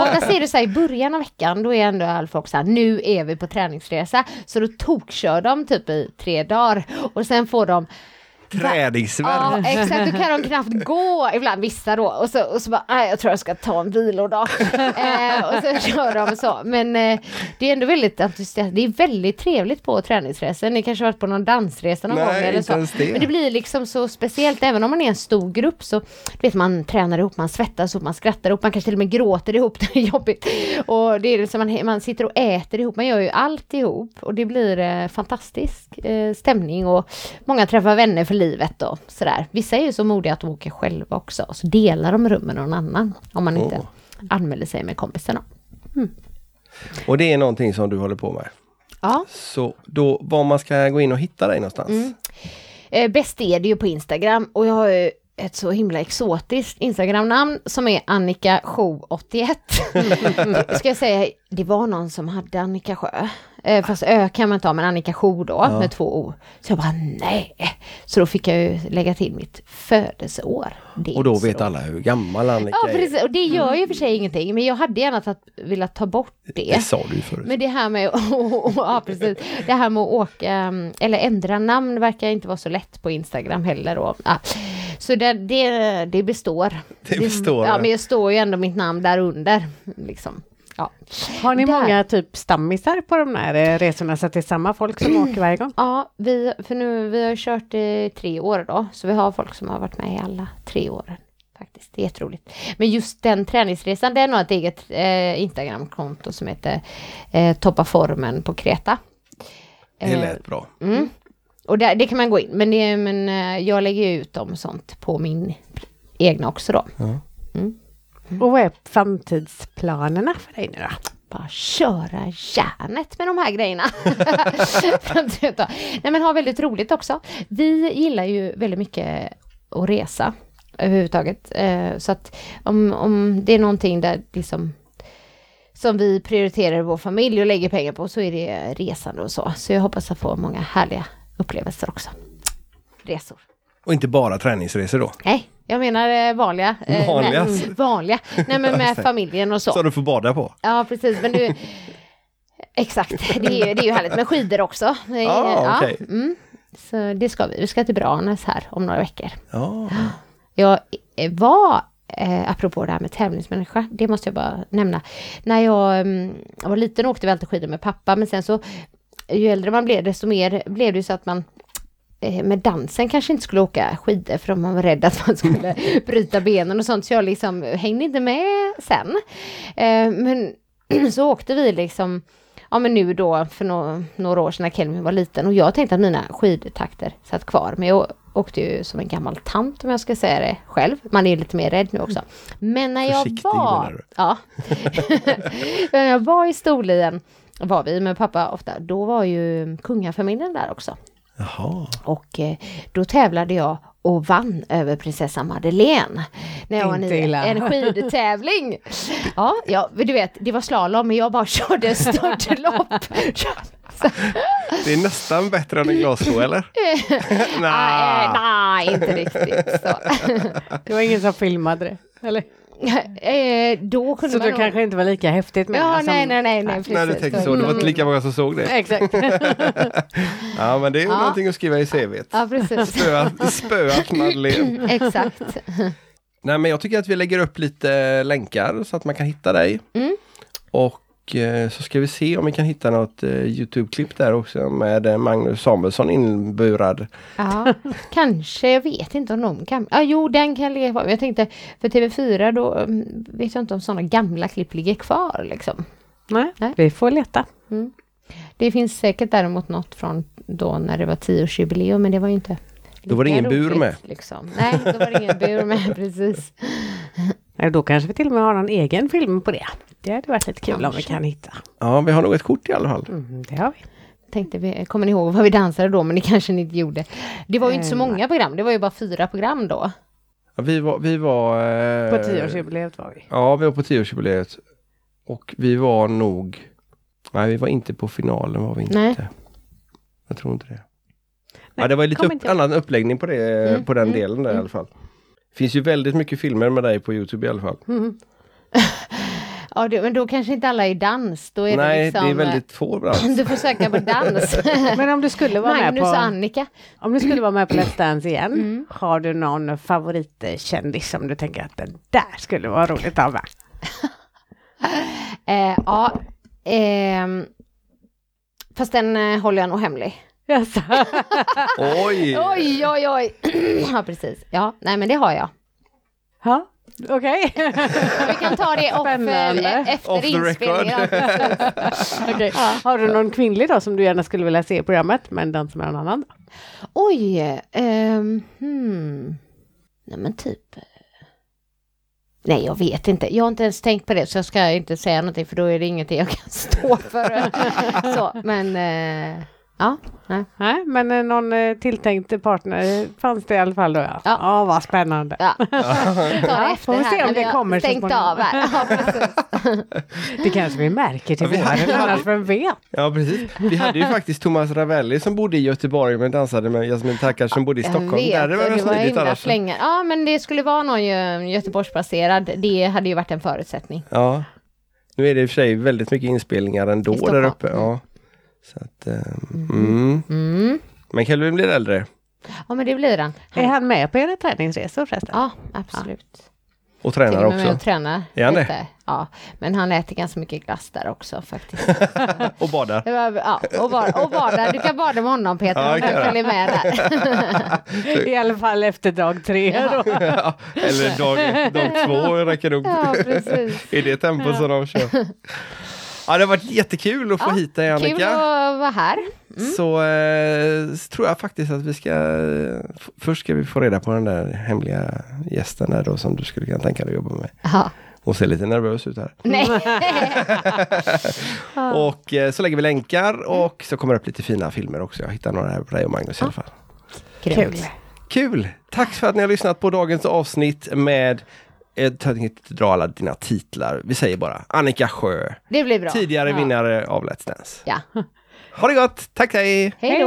Oftast är det så här i början av veckan, då är ändå all folk så här, nu är vi på träningsresa. Så då tokkör de typ i tre dagar och sen får de Träningsvärk. Ja, exakt. Då kan de knappt gå, ibland vissa då. Och så, och så bara, nej jag tror jag ska ta en vilodag. eh, och så kör de så. Men eh, det är ändå väldigt entusiastiskt. Det är väldigt trevligt på träningsresor. Ni kanske har varit på någon dansresa någon Nej, gång eller så. det. Men det blir liksom så speciellt, även om man är en stor grupp så vet man tränar ihop, man svettas ihop, man skrattar ihop, man kanske till och med gråter ihop, det är jobbigt. Och det är liksom man, man sitter och äter ihop, man gör ju allt ihop och det blir eh, fantastisk eh, stämning och många träffar vänner för livet och sådär. Vissa är ju så modiga att de åker själva också och så delar de rum med någon annan om man inte anmäler sig med kompisarna. Och det är någonting som du håller på med. Ja. Så då, var man ska gå in och hitta dig någonstans? Mm. Eh, bäst är det ju på Instagram och jag har ju ett så himla exotiskt Instagram-namn som är Annika Show 81. Ska jag säga, det var någon som hade Annika Sjö. Eh, fast Ö kan man inte ha, men Annika Show då med två O. Så jag bara nej. Så då fick jag ju lägga till mitt födelseår. Och då vet alla hur gammal Annika Ja, är. precis. Och det gör ju för sig ingenting, men jag hade gärna tagit, velat ta bort det. Det sa du ju förut. Men det här med, ja, precis. det här med att åka, eller ändra namn verkar inte vara så lätt på Instagram heller. Och, ja. Så det, det, det består. Det består, Ja, ja. men jag står ju ändå mitt namn där under. Liksom. Ja. Har ni Där. många typ stammisar på de här resorna så att det är samma folk som åker varje gång? Ja, vi, för nu, vi har kört i tre år då, så vi har folk som har varit med i alla tre åren. Faktiskt, det är jätteroligt. Men just den träningsresan, den har ett eget eh, Instagramkonto som heter eh, Toppa formen på Kreta. Det Eh, lät bra. Mm. Och där, det kan man gå in, men, det, men eh, jag lägger ut dem och sånt på min egna också då. Och vad är framtidsplanerna för dig nu då? Bara köra järnet med de här grejerna. Nej men ha väldigt roligt också. Vi gillar ju väldigt mycket att resa överhuvudtaget. Eh, Så att om, om det är någonting där liksom som vi prioriterar i vår familj och lägger pengar på så är det resande och så. Så jag hoppas att få många härliga upplevelser också. Resor. Och inte bara träningsresor då. Nej, jag menar eh, vanliga. eh, Vanliga? Nej, vanliga. Nej men med familjen och så. Så du får bada på. Ja, precis. Men du... Exakt, det är, ju, det är ju härligt med skidor också. Ah, okej. mm. Så det ska vi. Vi ska till Branäs här om några veckor. Ja. Jag eh, var, eh, apropå det här med tävlingsmänniska, det måste jag bara nämna. När jag, mm, jag var liten åkte vi alltid skidor med pappa, men sen så ju äldre man blev desto mer blev det ju så att man med dansen kanske inte skulle åka skidor för man var rädd att man skulle bryta benen och sånt så jag liksom hängde inte med sen. Eh, men så åkte vi liksom Ja men nu då för no några år sedan när Kelvin var liten och jag tänkte att mina skidtakter satt kvar men jag åkte ju som en gammal tant om jag ska säga det själv. Man är lite mer rädd nu också. Men när jag Försiktig, var... Ja. när jag var i Storlien var vi med pappa ofta, då var ju kungafamiljen där också. Jaha. Och eh, då tävlade jag och vann över prinsessan Madeleine. När jag var Inte nio. illa. En skidtävling. Ja, ja, du vet, det var slalom men jag bara körde störtlopp. Det är nästan bättre än en glassko eller? nej, Nej. nej, inte riktigt så. Det var ingen som filmade det, eller? Eh, då kunde Så man det nog- kanske inte var lika häftigt med Ja, nej, nej, nej, nej, Nej, du precis. tänkte så. Det var inte lika många som såg det. Exakt. Ja, men det är ju Ja. någonting att skriva i CVt. Ja, precis. Spöat, spöat Madeleine. Exakt. Nej, men jag tycker att vi lägger upp lite länkar så att man kan hitta dig. Mm. Och eh, så ska vi se om vi kan hitta något eh, Youtube-klipp där också med eh, Magnus Samuelsson inburad. Ja, kanske, jag vet inte om de kan. Ja, jo, den kan ligga kvar. Jag tänkte för TV4 då mm, vet jag inte om sådana gamla klipp ligger kvar liksom. Nej, Nej. vi får leta. Det finns säkert däremot något från då när det var tioårsjubileum, men det var ju inte Då var det ingen bur med. Liksom. Nej, då var det ingen bur med, precis. Nej, Då kanske vi till och med har någon egen film på det. Det hade varit lite kul om vi Kanske. kan hitta. Ja, vi har nog ett kort i alla fall. Mm, det har vi. Tänkte vi, kommer ni ihåg vad vi dansade då, men det kanske ni inte gjorde. Det var ju inte så Eh, många program, det var ju bara fyra program då. Ja, vi var... Vi var eh, På tioårsjubileet var vi. Ja, vi var på tioårsjubileet. Och vi var nog... Nej, vi var inte på finalen var vi inte. Nej. Jag tror inte det. Nej, ja, det var lite upp, annan uppläggning på, det, Mm, på den mm, delen där i mm. alla fall. finns ju väldigt mycket filmer med dig på Youtube i alla fall. Mm. Ja, det, men då kanske inte alla är dans. Då är Nej, det liksom... det är väldigt få bransch. Du får söka på dans. Men om du skulle vara med Magnus på... och Annika. Om du skulle vara med på Let's Dance igen, Mm. har du någon favoritkändis som du tänker att den där skulle vara roligt att ha med? Eh, ja, ehm, fast den eh, håller jag nog hemlig. Jaså? Oj! Oj, oj, oj. ja, precis. Ja, nej men det har jag. Ja, okej. Vi kan ta det off, eh, efter Off inspelningen. Okej. Har du någon kvinnlig då som du gärna skulle vilja se i programmet, men dans med någon annan? Oj, ehm, hmm. Nej men typ. eh, Nej, jag vet inte. Jag har inte ens tänkt på det, så jag ska inte säga någonting, för då är det ingenting jag kan stå för. så, men eh, ja, nej. Nej, men eh, någon eh, tilltänkt partner eh, fanns det i alla fall då ja. Ja. Ja, vad spännande. Ja. Ta Ja, får vi se om det kommer så småningom. av här. Ja. Det kanske vi märker till Ja, våren, annars vem vet? Ja, precis. Vi hade ju faktiskt Thomas Ravelli som bodde i Göteborg men dansade med Jasmin Tackar som bodde i Stockholm. Jag vet, Där det var det var himla annars. flänga. Ja, men det skulle vara någon Gö- Göteborgsbaserad. Det hade ju varit en förutsättning. Ja. Nu är det i och för sig väldigt mycket inspelningar ändå där uppe. Ja. Så att, eh, mm. Mm. Men Kelvin blir äldre Ja, men det blir han. Är han med på era träningsresor förresten? Ja, absolut. och Till tränar och med med också. och tränar Är han det? lite. Ja, men han äter ganska mycket glass där också faktiskt. och badar. Det ja, och, bad, och bada. Du kan bada med honom Peter, Ja, det jag. följer med där. I alla fall efter dag tre då. Ja, Eller dag, dag två räcker nog. Ja, precis. I det tempo som de kör. Ja, det har varit jättekul att få Ja, hit dig Kul Annika. att vara här. Så eh, så tror jag faktiskt att vi ska... Först ska vi få reda på den där hemliga gästen där då som du skulle kunna tänka dig att jobba med. Ja. Hon ser lite nervös ut här. Nej. Och eh, så lägger vi länkar och så kommer det upp lite fina filmer också. Jag hittar några här på dig och Magnus i alla fall. Kul. Kul! Tack för att ni har lyssnat på dagens avsnitt med jag tänker inte dra alla dina titlar. Vi säger bara Annika Sjö, Det blir bra. tidigare Ja. vinnare av Let's Dance. Ja. Ha det gott! Tack hej! Hej då!